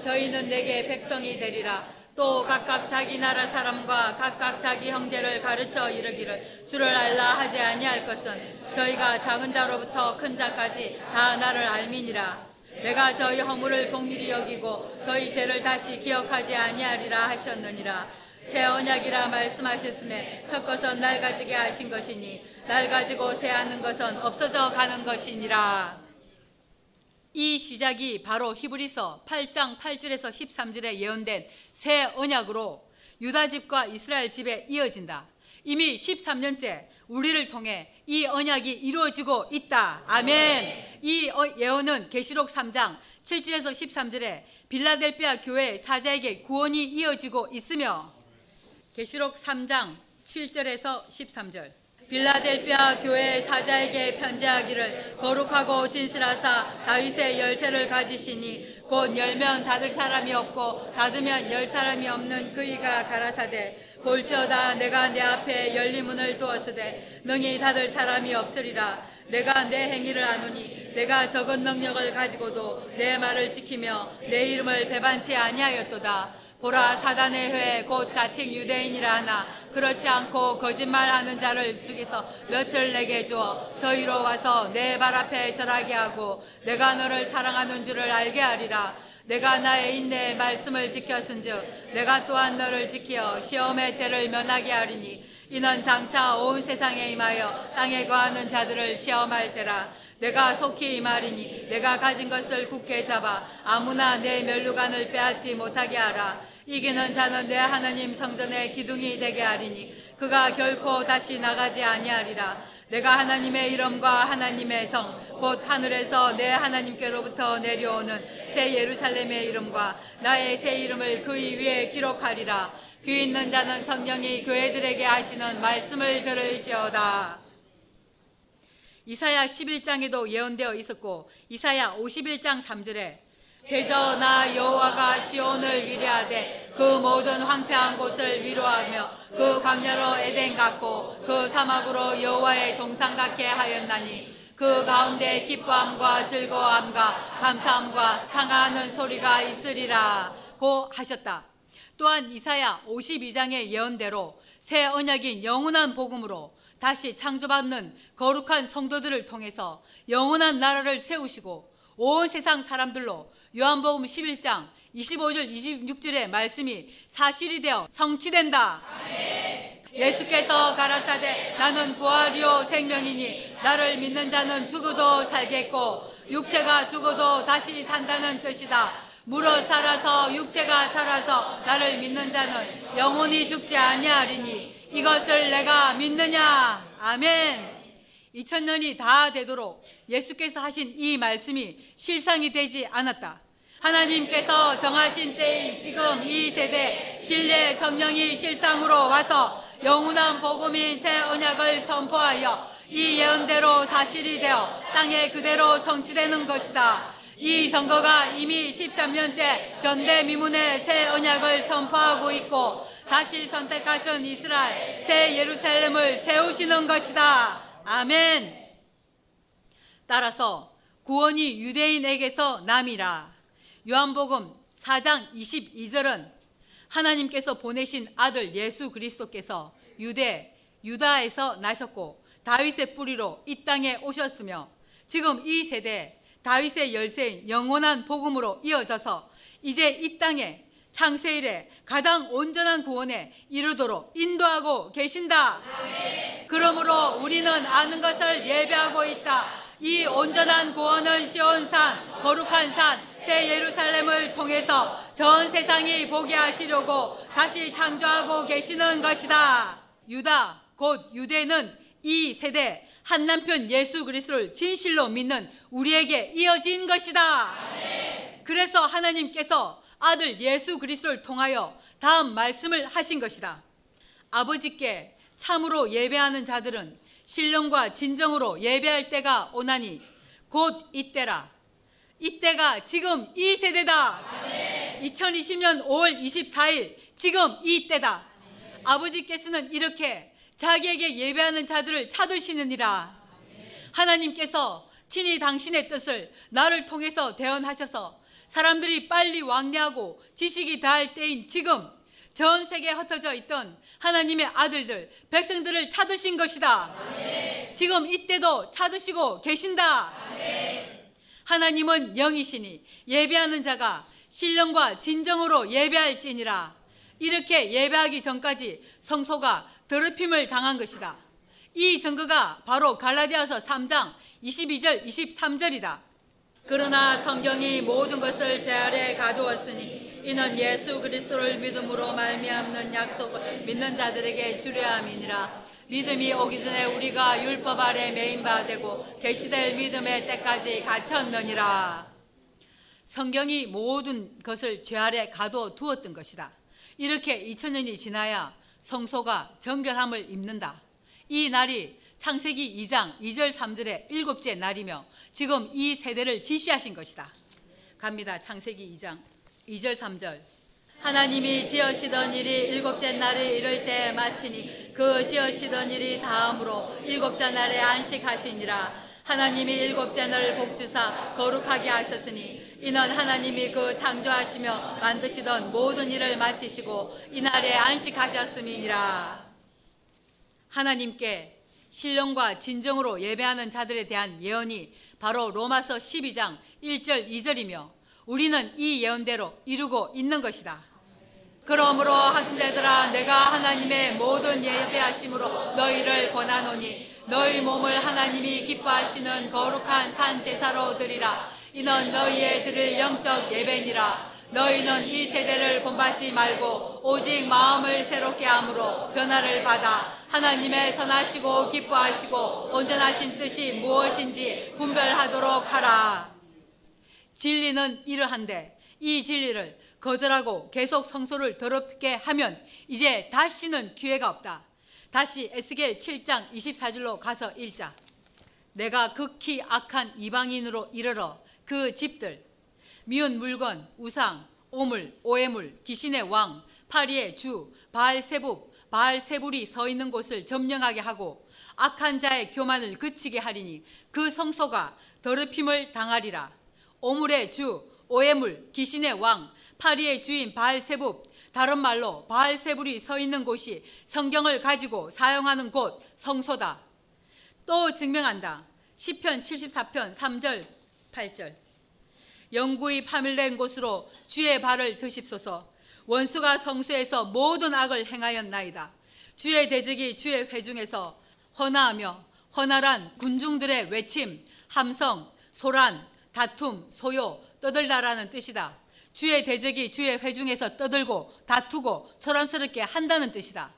저희는 내게 백성이 되리라 또 각각 자기 나라 사람과 각각 자기 형제를 가르쳐 이르기를 주를 알라 하지 아니할 것은 저희가 작은 자로부터 큰 자까지 다 나를 알미니라. 내가 저희 허물을 공일히 여기고 저희 죄를 다시 기억하지 아니하리라 하셨느니라. 새 언약이라 말씀하셨음에 첫 것은 날 가지게 하신 것이니 날 가지고 새 하는 것은 없어져 가는 것이니라 이 시작이 바로 히브리서 8장 8절에서 13절에 예언된 새 언약으로 유다 집과 이스라엘 집에 이어진다. 이미 13년째 우리를 통해 이 언약이 이루어지고 있다. 아멘. 이 어, 예언은 계시록 3장 7절에서 13절에 빌라델피아 교회 사자에게 구원이 이어지고 있으며 계시록 3장 7절에서 13절 빌라델피아 교회 사자에게 편지하기를 거룩하고 진실하사 다윗의 열쇠를 가지시니 곧 열면 닫을 사람이 없고 닫으면 열 사람이 없는 그이가 가라사대 볼지어다 내가 내 앞에 열린 문을 두었으되 능히 닫을 사람이 없으리라. 내가 내 행위를 아노니 내가 적은 능력을 가지고도 내 말을 지키며 내 이름을 배반치 아니하였도다 보라 사단의 회 곧 자칭 유대인이라 하나. 그렇지 않고 거짓말하는 자를 죽이서 며칠 내게 주어 저희로 와서 내 발 앞에 절하게 하고 내가 너를 사랑하는 줄을 알게 하리라. 내가 나의 인내의 말씀을 지켰은즉 내가 또한 너를 지켜 시험의 때를 면하게 하리니 이는 장차 온 세상에 임하여 땅에 거하는 자들을 시험할 때라. 내가 속히 이 말이니 내가 가진 것을 굳게 잡아 아무나 내 멸류관을 빼앗지 못하게 하라 이기는 자는 내 하나님 성전의 기둥이 되게 하리니 그가 결코 다시 나가지 아니하리라. 내가 하나님의 이름과 하나님의 성 곧 하늘에서 내 하나님께로부터 내려오는 새 예루살렘의 이름과 나의 새 이름을 그 위에 기록하리라. 귀 있는 자는 성령이 교회들에게 하시는 말씀을 들을지어다. 이사야 11장에도 예언되어 있었고 이사야 51장 3절에 대저 나 여호와가 시온을 위로하되 그 모든 황폐한 곳을 위로하며 그 광야로 에덴 같고 그 사막으로 여호와의 동상 같게 하였나니 그 가운데 기뻐함과 즐거움과 감사함과 창하는 소리가 있으리라 고 하셨다. 또한 이사야 52장의 예언대로 새 언약인 영원한 복음으로 다시 창조받는 거룩한 성도들을 통해서 영원한 나라를 세우시고 온 세상 사람들로 요한복음 11장 25절 26절의 말씀이 사실이 되어 성취된다. 예수께서 가라사대 나는 부활이요 생명이니 나를 믿는 자는 죽어도 살겠고 육체가 죽어도 다시 산다는 뜻이다. 무릇 살아서 육체가 살아서 나를 믿는 자는 영원히 죽지 아니하리니 이것을 내가 믿느냐. 아멘. 2000년이 다 되도록 예수께서 하신 이 말씀이 실상이 되지 않았다. 하나님께서 정하신 때인 지금 이 세대 진리의 성령이 실상으로 와서 영원한 복음인 새 언약을 선포하여 이 예언대로 사실이 되어 땅에 그대로 성취되는 것이다. 이 선거가 이미 13년째 전대미문의 새 언약을 선포하고 있고 다시 선택하신 이스라엘 새 예루살렘을 세우시는 것이다. 아멘. 따라서 구원이 유대인에게서 남이라. 요한복음 4장 22절은 하나님께서 보내신 아들 예수 그리스도께서 유대 유다에서 나셨고 다윗의 뿌리로 이 땅에 오셨으며 지금 이 세대 다윗의 열쇠인 영원한 복음으로 이어져서 이제 이 땅에 창세일에 가장 온전한 구원에 이르도록 인도하고 계신다. 그러므로 우리는 아는 것을 예배하고 있다. 이 온전한 구원은 시온산, 거룩한 산, 새 예루살렘을 통해서 전 세상이 보게 하시려고 다시 창조하고 계시는 것이다. 유다, 곧 유대는 이 세대 한 남편 예수 그리스도를 진실로 믿는 우리에게 이어진 것이다. 그래서 하나님께서 아들 예수 그리스도를 통하여 다음 말씀을 하신 것이다. 아버지께 참으로 예배하는 자들은 신령과 진정으로 예배할 때가 오나니 곧 이때라. 이때가 지금 이 세대다. 2020년 5월 24일 지금 이때다. 아버지께서는 이렇게 자기에게 예배하는 자들을 찾으시느니라. 하나님께서 친히 당신의 뜻을 나를 통해서 대언하셔서 사람들이 빨리 왕래하고 지식이 다할 때인 지금 전 세계에 흩어져 있던 하나님의 아들들, 백성들을 찾으신 것이다. 지금 이때도 찾으시고 계신다. 하나님은 영이시니 예배하는 자가 신령과 진정으로 예배할지니라. 이렇게 예배하기 전까지 성소가 더럽힘을 당한 것이다. 이 증거가 바로 갈라디아서 3장 22절 23절이다. 그러나 성경이 모든 것을 제 아래 가두었으니 이는 예수 그리스도를 믿음으로 말미암는 약속을 믿는 자들에게 주려 함이니라. 믿음이 오기 전에 우리가 율법 아래 매인 바 되고 계시될 믿음의 때까지 갇혔느니라. 성경이 모든 것을 죄 아래 가두어 두었던 것이다. 이렇게 2000년이 지나야 성소가 정결함을 입는다. 이 날이 창세기 2장 2절 3절의 일곱째 날이며 지금 이 세대를 지시하신 것이다. 갑니다. 창세기 2장 2절 3절. 하나님이 지으시던 일이 일곱째 날에 이를 때 마치니 그 지으시던 일이 다음으로 일곱째 날에 안식하시니라. 하나님이 일곱째 날을 복주사 거룩하게 하셨으니 이는 하나님이 그 창조하시며 만드시던 모든 일을 마치시고 이날에 안식하셨음이니라. 하나님께 신령과 진정으로 예배하는 자들에 대한 예언이 바로 로마서 12장 1절 2절이며 우리는 이 예언대로 이루고 있는 것이다. 그러므로 한자들아 내가 하나님의 모든 예배하심으로 너희를 권하노니 너희 몸을 하나님이 기뻐하시는 거룩한 산 제사로 드리라 이는 너희의 드릴 영적 예배니라 너희는 이 세대를 본받지 말고 오직 마음을 새롭게 함으로 변화를 받아 하나님의 선하시고 기뻐하시고 온전하신 뜻이 무엇인지 분별하도록 하라. 진리는 이러한데 이 진리를 거절하고 계속 성소를 더럽게 하면 이제 다시는 기회가 없다. 다시 에스겔 7장 24절로 가서 읽자. 내가 극히 악한 이방인으로 이르러 그 집들 미운 물건, 우상, 오물, 오해물, 귀신의 왕, 파리의 주, 바알세북, 바알 세불이 서 있는 곳을 점령하게 하고 악한 자의 교만을 그치게 하리니 그 성소가 더럽힘을 당하리라. 오물의 주, 오해물, 귀신의 왕, 파리의 주인 바알세북, 다른 말로 바알 세불이 서 있는 곳이 성경을 가지고 사용하는 곳 성소다. 또 증명한다. 10편 74편 3절 8절. 영구히 파멸된 곳으로 주의 발을 드십소서. 원수가 성수에서 모든 악을 행하였나이다. 주의 대적이 주의 회중에서 헌화하며 헌활한 군중들의 외침, 함성, 소란, 다툼, 소요, 떠들다라는 뜻이다. 주의 대적이 주의 회중에서 떠들고 다투고 소란스럽게 한다는 뜻이다.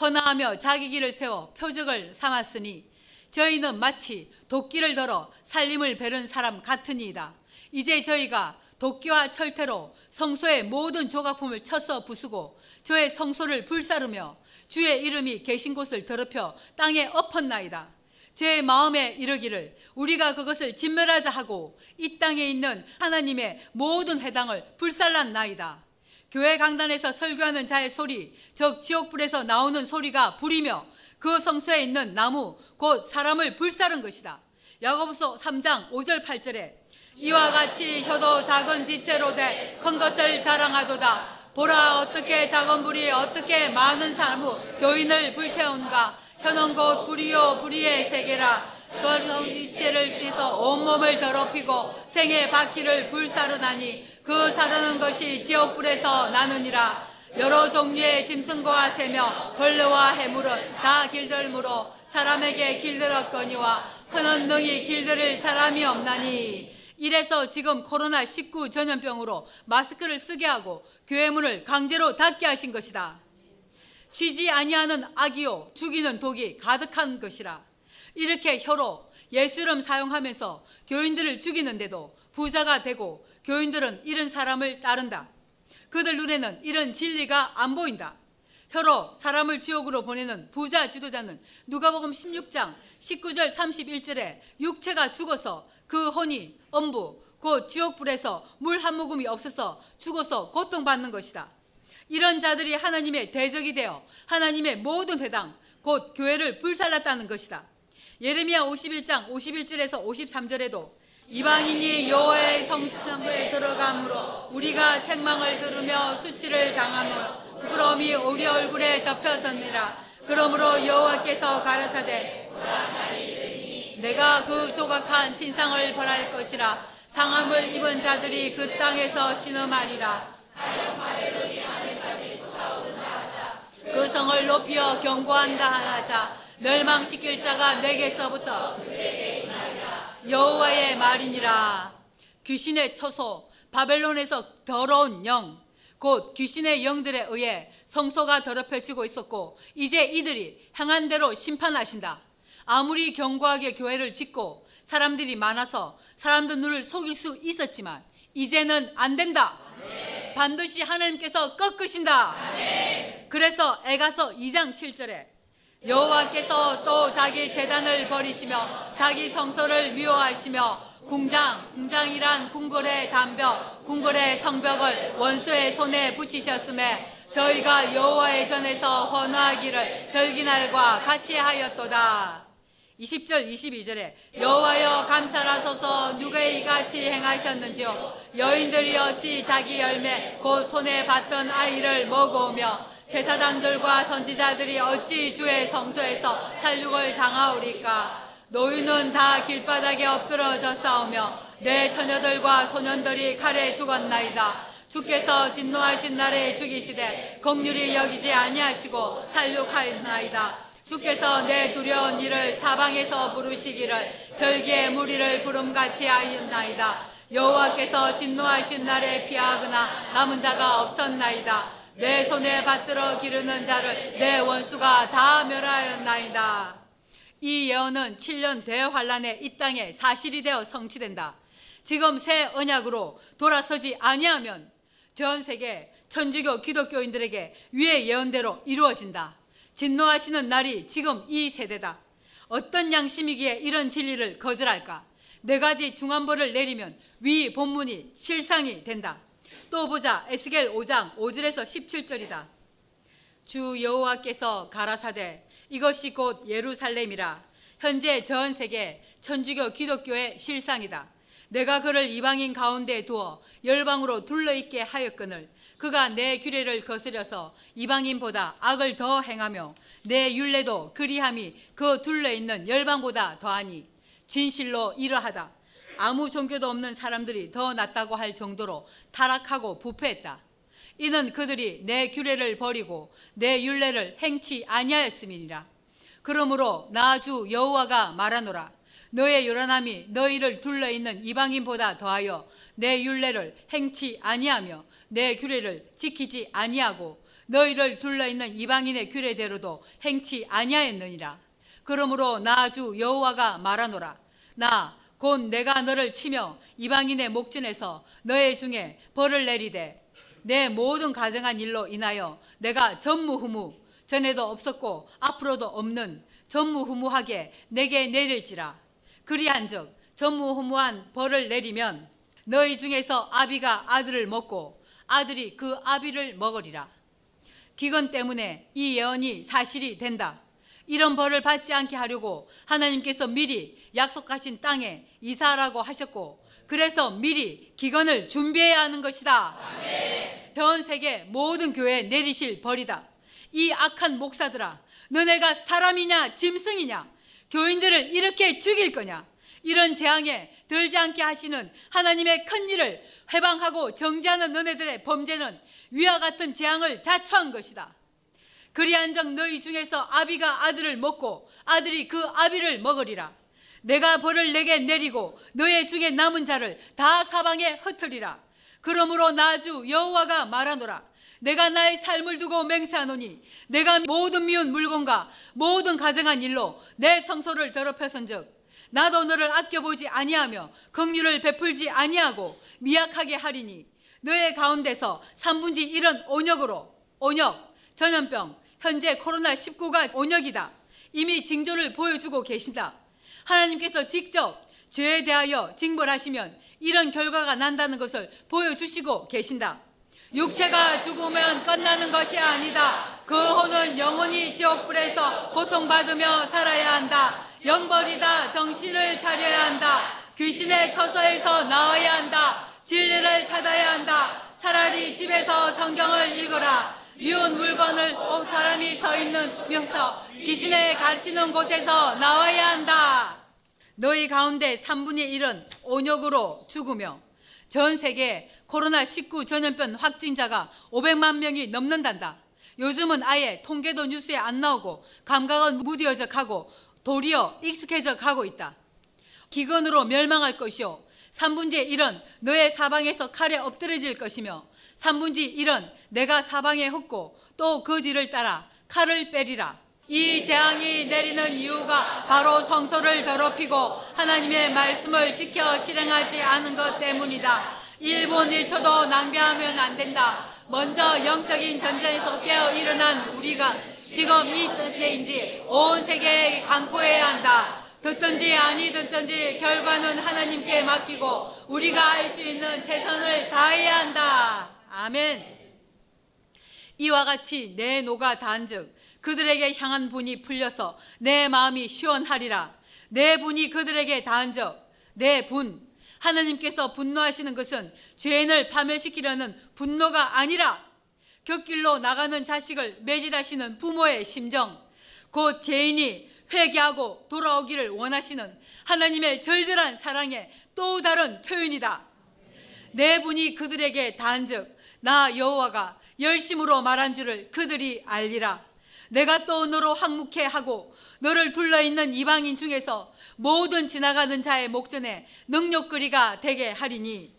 헌화하며 자기 길을 세워 표적을 삼았으니 저희는 마치 도끼를 들어 살림을 베른 사람 같으니이다. 이제 저희가 도끼와 철퇴로 성소의 모든 조각품을 쳐서 부수고 저의 성소를 불사르며 주의 이름이 계신 곳을 더럽혀 땅에 엎었나이다. 제 마음에 이르기를 우리가 그것을 진멸하자 하고 이 땅에 있는 하나님의 모든 회당을 불살랐나이다. 교회 강단에서 설교하는 자의 소리, 즉 지옥불에서 나오는 소리가 불이며 그 성소에 있는 나무, 곧 사람을 불사른 것이다. 야고보서 3장 5절 8절에 이와 같이 혀도 작은 지체로 돼 큰 것을 자랑하도다. 보라 어떻게 작은 불이 어떻게 많은 사무 교인을 불태운가? 현원 곧 불이요 불의의 세계라. 그 이체를 찢어 온몸을 더럽히고 생의 바퀴를 불사르나니 그 사르는 것이 지옥불에서 나느니라. 여러 종류의 짐승과 새며 벌레와 해물은 다 길들므로 사람에게 길들었거니와 흔한 능히 길들일 사람이 없나니 이래서 지금 코로나19 전염병으로 마스크를 쓰게 하고 교회 문을 강제로 닫게 하신 것이다. 쉬지 아니하는 악이요 죽이는 독이 가득한 것이라. 이렇게 혀로 예수 이름 사용하면서 교인들을 죽이는데도 부자가 되고 교인들은 이런 사람을 따른다. 그들 눈에는 이런 진리가 안 보인다. 혀로 사람을 지옥으로 보내는 부자 지도자는 누가복음 16장 19절 31절에 육체가 죽어서 그 혼이 엄부 곧 지옥불에서 물 한 모금이 없어서 죽어서 고통받는 것이다. 이런 자들이 하나님의 대적이 되어 하나님의 모든 회당 곧 교회를 불살랐다는 것이다. 예레미야 51장 51절에서 53절에도 이방인이 여호와의 성전에 들어감으로 우리가 책망을 들으며 수치를 당하며 부끄러움이 우리 얼굴에 덮여섰느라 그러므로 여호와께서 가라사대 내가 그 조각한 신상을 벌할 것이라 상함을 입은 자들이 그 땅에서 신음하리라 그 성을 높여 경고한다 하자 멸망시킬 자가 내게서부터 여호와의 말이니라 귀신의 처소 바벨론에서 더러운 영 곧 귀신의 영들에 의해 성소가 더럽혀지고 있었고 이제 이들이 향한 대로 심판하신다. 아무리 견고하게 교회를 짓고 사람들이 많아서 사람들 눈을 속일 수 있었지만 이제는 안 된다. 반드시 하나님께서 꺾으신다. 그래서 에가서 2장 7절에 여호와께서 또 자기 재단을 버리시며 자기 성소를 미워하시며 궁장, 궁장이란 궁궐의 담벽, 궁궐의 성벽을 원수의 손에 붙이셨음에 저희가 여호와의 전에서 헌화하기를 절기날과 같이 하였도다. 20절 22절에 여호와여 감찰하소서. 누가 이같이 행하셨는지요? 여인들이 어찌 자기 열매 곧 손에 받던 아이를 먹어오며 제사장들과 선지자들이 어찌 주의 성소에서 살육을 당하오리까? 노인은 다 길바닥에 엎드러져 싸우며 내 처녀들과 소년들이 칼에 죽었나이다. 주께서 진노하신 날에 죽이시되 긍휼히 여기지 아니하시고 살육하였나이다 주께서 내 두려운 일을 사방에서 부르시기를 절기의 무리를 부름같이 하였나이다 여호와께서 진노하신 날에 피하거나 남은 자가 없었나이다 내 손에 받들어 기르는 자를 내 원수가 다 멸하였나이다. 이 예언은 7년 대환란의 이 땅에 사실이 되어 성취된다. 지금 새 언약으로 돌아서지 아니하면 전 세계 천주교 기독교인들에게 위의 예언대로 이루어진다. 진노하시는 날이 지금 이 세대다. 어떤 양심이기에 이런 진리를 거절할까? 네 가지 중한벌을 내리면 위 본문이 실상이 된다. 또 보자 에스겔 5장 5절에서 17절이다. 주 여호와께서 가라사대 이것이 곧 예루살렘이라 현재 전 세계 천주교 기독교의 실상이다. 내가 그를 이방인 가운데 두어 열방으로 둘러있게 하였거늘 그가 내 규례를 거스려서 이방인보다 악을 더 행하며 내 율례도 그리함이 그 둘러 있는 열방보다 더하니 진실로 이러하다. 아무 종교도 없는 사람들이 더 낫다고 할 정도로 타락하고 부패했다. 이는 그들이 내 규례를 버리고 내 율례를 행치 아니하였음이니라. 그러므로 나주 여호와가 말하노라. 너의 요란함이 너희를 둘러 있는 이방인보다 더하여 내 율례를 행치 아니하며 내 규례를 지키지 아니하고 너희를 둘러 있는 이방인의 규례대로도 행치 아니하였느니라. 그러므로 나 주 여호와가 말하노라. 나 곧 내가 너를 치며 이방인의 목전에서 너의 중에 벌을 내리되 내 모든 가정한 일로 인하여 내가 전무후무 전에도 없었고 앞으로도 없는 전무후무하게 내게 내릴지라 그리한즉 전무후무한 벌을 내리면 너희 중에서 아비가 아들을 먹고 아들이 그 아비를 먹으리라 기근 때문에 이 예언이 사실이 된다 이런 벌을 받지 않게 하려고 하나님께서 미리 약속하신 땅에 이사라고 하셨고 그래서 미리 기근을 준비해야 하는 것이다. 아멘. 전 세계 모든 교회에 내리실 벌이다. 이 악한 목사들아 너네가 사람이냐 짐승이냐 교인들을 이렇게 죽일 거냐 이런 재앙에 들지 않게 하시는 하나님의 큰 일을 해방하고 정지하는 너네들의 범죄는 위와 같은 재앙을 자초한 것이다. 그리한정 너희 중에서 아비가 아들을 먹고 아들이 그 아비를 먹으리라. 내가 벌을 내게 내리고 너의 중에 남은 자를 다 사방에 흩으리라. 그러므로 나주 여호와가 말하노라. 내가 나의 삶을 두고 맹세하노니 내가 모든 미운 물건과 모든 가정한 일로 내 성소를 더럽혀선즉 나도 너를 아껴보지 아니하며 긍휼을 베풀지 아니하고 미약하게 하리니 너의 가운데서 3분지 1은 온역으로 온역, 전염병, 현재 코로나19가 온역이다. 이미 징조를 보여주고 계신다. 하나님께서 직접 죄에 대하여 징벌하시면 이런 결과가 난다는 것을 보여주시고 계신다. 육체가 죽으면 끝나는 것이 아니다. 그 혼은 영원히 지옥불에서 고통받으며 살아야 한다. 영벌이다. 정신을 차려야 한다. 귀신의 처소에서 나와야 한다. 진리를 찾아야 한다. 차라리 집에서 성경을 읽어라. 미운 물건을 온 사람이 서 있는 명서 귀신의 가르치는 곳에서 나와야 한다. 너희 가운데 3분의 1은 온역으로 죽으며 전 세계 코로나19 전염병 확진자가 500만 명이 넘는단다. 요즘은 아예 통계도 뉴스에 안 나오고 감각은 무뎌져 가고 도리어 익숙해져 가고 있다. 기근으로 멸망할 것이요. 3분의 1은 너의 사방에서 칼에 엎드려질 것이며 3분의 1은 내가 사방에 흙고 또 그 뒤를 따라 칼을 빼리라. 이 재앙이 내리는 이유가 바로 성소를 더럽히고 하나님의 말씀을 지켜 실행하지 않은 것 때문이다. 1분 1초도 낭비하면 안 된다. 먼저 영적인 전쟁에서 깨어 일어난 우리가 지금 이 때인지 온 세계에 강포해야 한다. 듣든지 아니 듣든지 결과는 하나님께 맡기고 우리가 할 수 있는 최선을 다해야 한다. 아멘. 이와 같이 내 노가 단즉 그들에게 향한 분이 풀려서 내 마음이 시원하리라. 내 분이 그들에게 닿은적 내 분. 하나님께서 분노하시는 것은 죄인을 파멸시키려는 분노가 아니라 곁길로 나가는 자식을 매질하시는 부모의 심정, 곧 죄인이 회개하고 돌아오기를 원하시는 하나님의 절절한 사랑의 또 다른 표현이다. 내 분이 그들에게 단즉 나 여호와가 열심으로 말한 줄을 그들이 알리라. 내가 또 너로 항목해 하고 너를 둘러 있는 이방인 중에서 모든 지나가는 자의 목전에 능력거리가 되게 하리니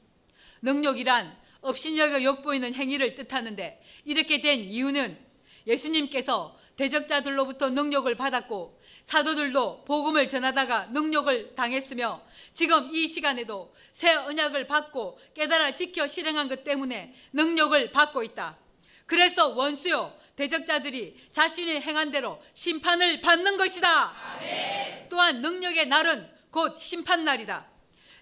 능력이란 업신여겨 욕보이는 행위를 뜻하는데 이렇게 된 이유는 예수님께서 대적자들로부터 능력을 받았고 사도들도 복음을 전하다가 능력을 당했으며 지금 이 시간에도 새 언약을 받고 깨달아 지켜 실행한 것 때문에 능력을 받고 있다. 그래서 원수요 대적자들이 자신이 행한 대로 심판을 받는 것이다. 아멘. 또한 능력의 날은 곧 심판 날이다.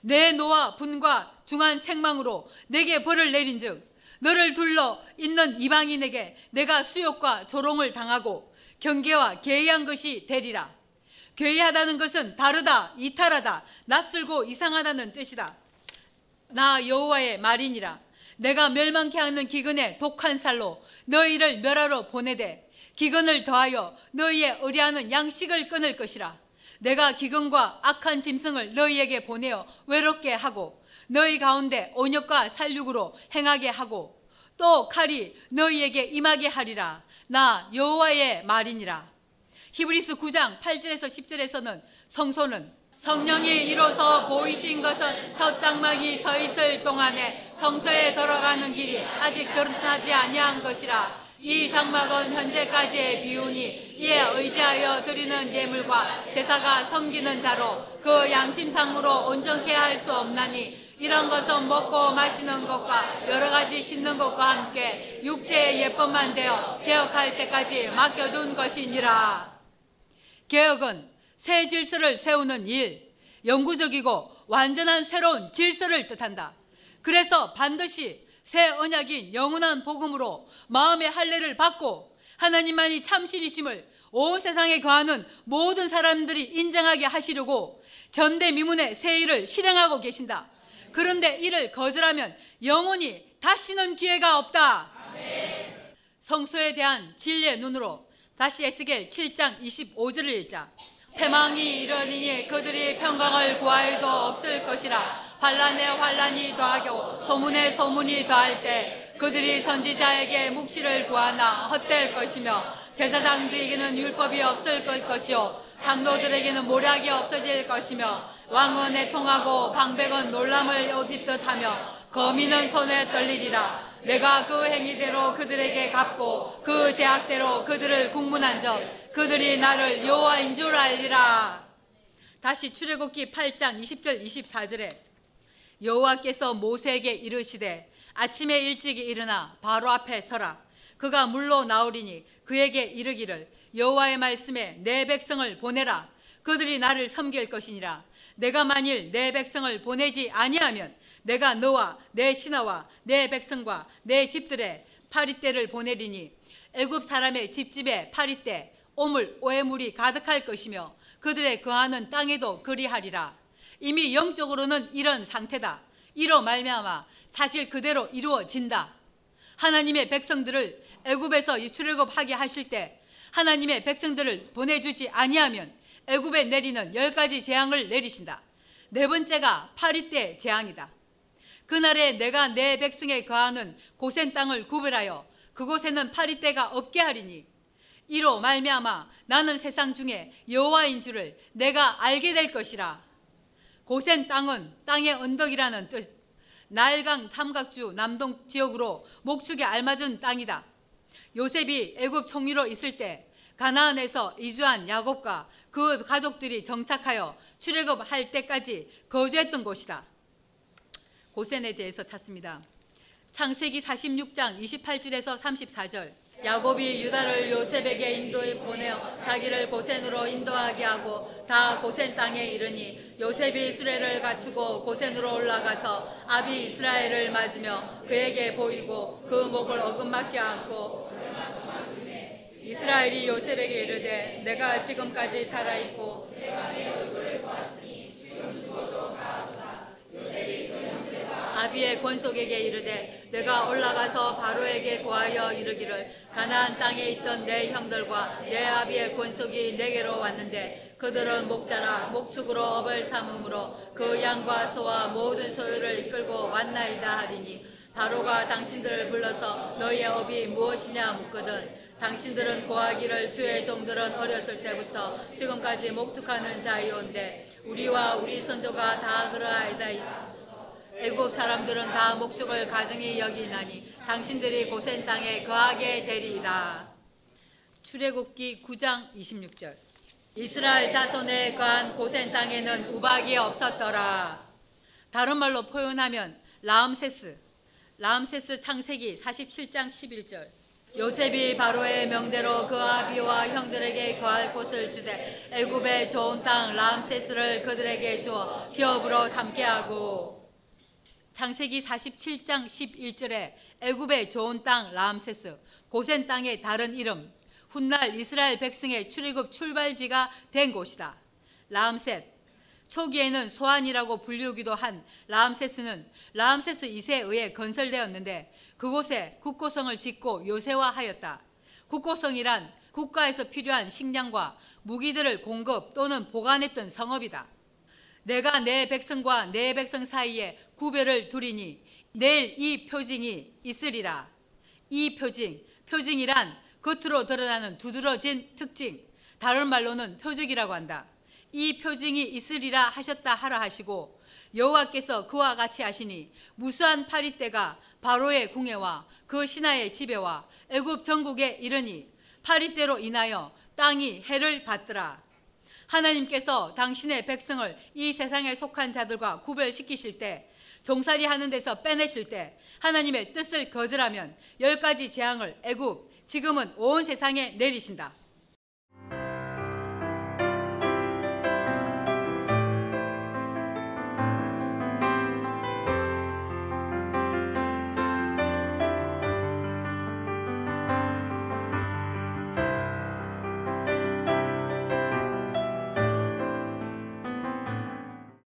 내 노와 분과 중한 책망으로 내게 벌을 내린즉 너를 둘러 있는 이방인에게 내가 수욕과 조롱을 당하고 경계와 계의한 것이 되리라. 괴이하다는 것은 다르다, 이탈하다, 낯설고 이상하다는 뜻이다. 나 여호와의 말이니라. 내가 멸망케 하는 기근의 독한 살로 너희를 멸하러 보내되 기근을 더하여 너희의 의뢰하는 양식을 끊을 것이라. 내가 기근과 악한 짐승을 너희에게 보내어 외롭게 하고 너희 가운데 온역과 살육으로 행하게 하고 또 칼이 너희에게 임하게 하리라. 나 여호와의 말이니라. 히브리스 9장 8절에서 10절에서는 성소는 성령이 이로써 보이신 것은 첫 장막이 서 있을 동안에 성소에 들어가는 길이 아직 드러나지 아니한 것이라 이 장막은 현재까지의 비운이 이에 의지하여 드리는 예물과 제사가 섬기는 자로 그 양심상으로 온전케 할 수 없나니 이런 것은 먹고 마시는 것과 여러 가지 씻는 것과 함께 육체의 예법만 되어 개혁할 때까지 맡겨둔 것이니라. 개혁은 새 질서를 세우는 일, 영구적이고 완전한 새로운 질서를 뜻한다. 그래서 반드시 새 언약인 영원한 복음으로 마음의 할례를 받고 하나님만이 참신이심을 온 세상에 거하는 모든 사람들이 인정하게 하시려고 전대미문의 새 일을 실행하고 계신다. 그런데 이를 거절하면 영원히 다시는 기회가 없다. 성소에 대한 진리의 눈으로 다시 에스겔 7장 25절을 읽자. 패망이 이러니 그들이 평강을 구하여도 없을 것이라 환란에 환란이 더하고 소문에 소문이 더할 때 그들이 선지자에게 묵시를 구하나 헛될 것이며 제사장들에게는 율법이 없을 것이요 장로들에게는 모략이 없어질 것이며 왕은 애통하고 방백은 놀람을 옷 입듯 하며 거미는 손에 떨리리라. 내가 그 행위대로 그들에게 갚고 그 제약대로 그들을 국문한 적 그들이 나를 여호와인 줄 알리라. 다시 출애굽기 8장 20절 24절에 여호와께서 모세에게 이르시되 아침에 일찍이 일어나 바로 앞에 서라. 그가 물로 나오리니 그에게 이르기를 여호와의 말씀에 내 백성을 보내라. 그들이 나를 섬길 것이니라 내가 만일 내 백성을 보내지 아니하면 내가 너와 내 신하와 내 백성과 내 집들의 파리떼를 보내리니 애굽 사람의 집집에 파리떼 오물 오해물이 가득할 것이며 그들의 거하는 땅에도 그리하리라. 이미 영적으로는 이런 상태다. 이로 말미암아 사실 그대로 이루어진다. 하나님의 백성들을 애굽에서 출애굽하게 하실 때 하나님의 백성들을 보내주지 아니하면 애굽에 내리는 열 가지 재앙을 내리신다. 네 번째가 파리떼 재앙이다. 그날에 내가 내 백성에 거하는 고센 땅을 구별하여 그곳에는 파리떼가 없게 하리니 이로 말미암아 나는 세상 중에 여호와인 줄을 내가 알게 될 것이라. 고센 땅은 땅의 언덕이라는 뜻. 나일강 삼각주 남동 지역으로 목축에 알맞은 땅이다. 요셉이 애굽 총리로 있을 때 가나안에서 이주한 야곱과 그 가족들이 정착하여 출애굽할 때까지 거주했던 곳이다. 고센에 대해서 찾습니다. 창세기 46장 28절에서 34절 야곱이 유다를 요셉에게 인도에 보내어 자기를 고센으로 인도하게 하고 다 고센 땅에 이르니 요셉이 수레를 갖추고 고센으로 올라가서 아비 이스라엘을 맞으며 그에게 보이고 그 목을 어긋맞게 안고 이스라엘이 요셉에게 이르되 내가 지금까지 그 형들과 아비의 권속에게 이르되 내가 올라가서 바로에게 고하여 이르기를 가나안 땅에 있던 내 형들과 내 아비의 권속이 내게로 왔는데 그들은 목자라 목축으로 업을 삼음으로 그 양과 소와 모든 소유를 이끌고 왔나이다 하리니 바로가 당신들을 불러서 너희의 업이 무엇이냐 묻거든 당신들은 고하기를 주의 종들은 어렸을 때부터 지금까지 목축하는 자이온데 우리와 우리 선조가 다 그러하이다. 애굽 사람들은 다 목축을 가정히 여기나니 당신들이 고센 땅에 거하게 되리이다. 출애굽기 9장 26절 이스라엘 자손에 거한 고센 땅에는 우박이 없었더라. 다른 말로 표현하면 라암세스, 라암세스 창세기 47장 11절 요셉이 바로의 명대로 그 아비와 형들에게 거할 곳을 주되 애굽의 좋은 땅 람세스를 그들에게 주어 기업으로 삼게 하고 창세기 47장 11절에 애굽의 좋은 땅 람세스 고센 땅의 다른 이름 훗날 이스라엘 백성의 출애굽 출발지가 된 곳이다. 라암셋 초기에는 소안이라고 불리우기도 한 라암세스는 라암세스 2세에 의해 건설되었는데 그곳에 국고성을 짓고 요새화하였다. 국고성이란 국가에서 필요한 식량과 무기들을 공급 또는 보관했던 성업이다. 내가 내 백성과 내 백성 사이에 구별을 두리니 내일 이 표징이 있으리라. 이 표징, 표징이란 겉으로 드러나는 두드러진 특징, 다른 말로는 표적이라고 한다. 이 표징이 있으리라 하셨다 하라 하시고 여호와께서 그와 같이 하시니 무수한 파리떼가 바로의 궁에와 그 신하의 집에와 애굽 전국에 이르니 파리떼로 인하여 땅이 해를 받더라. 하나님께서 당신의 백성을 이 세상에 속한 자들과 구별시키실 때 종살이 하는 데서 빼내실 때 하나님의 뜻을 거절하면 열 가지 재앙을 애굽 지금은 온 세상에 내리신다.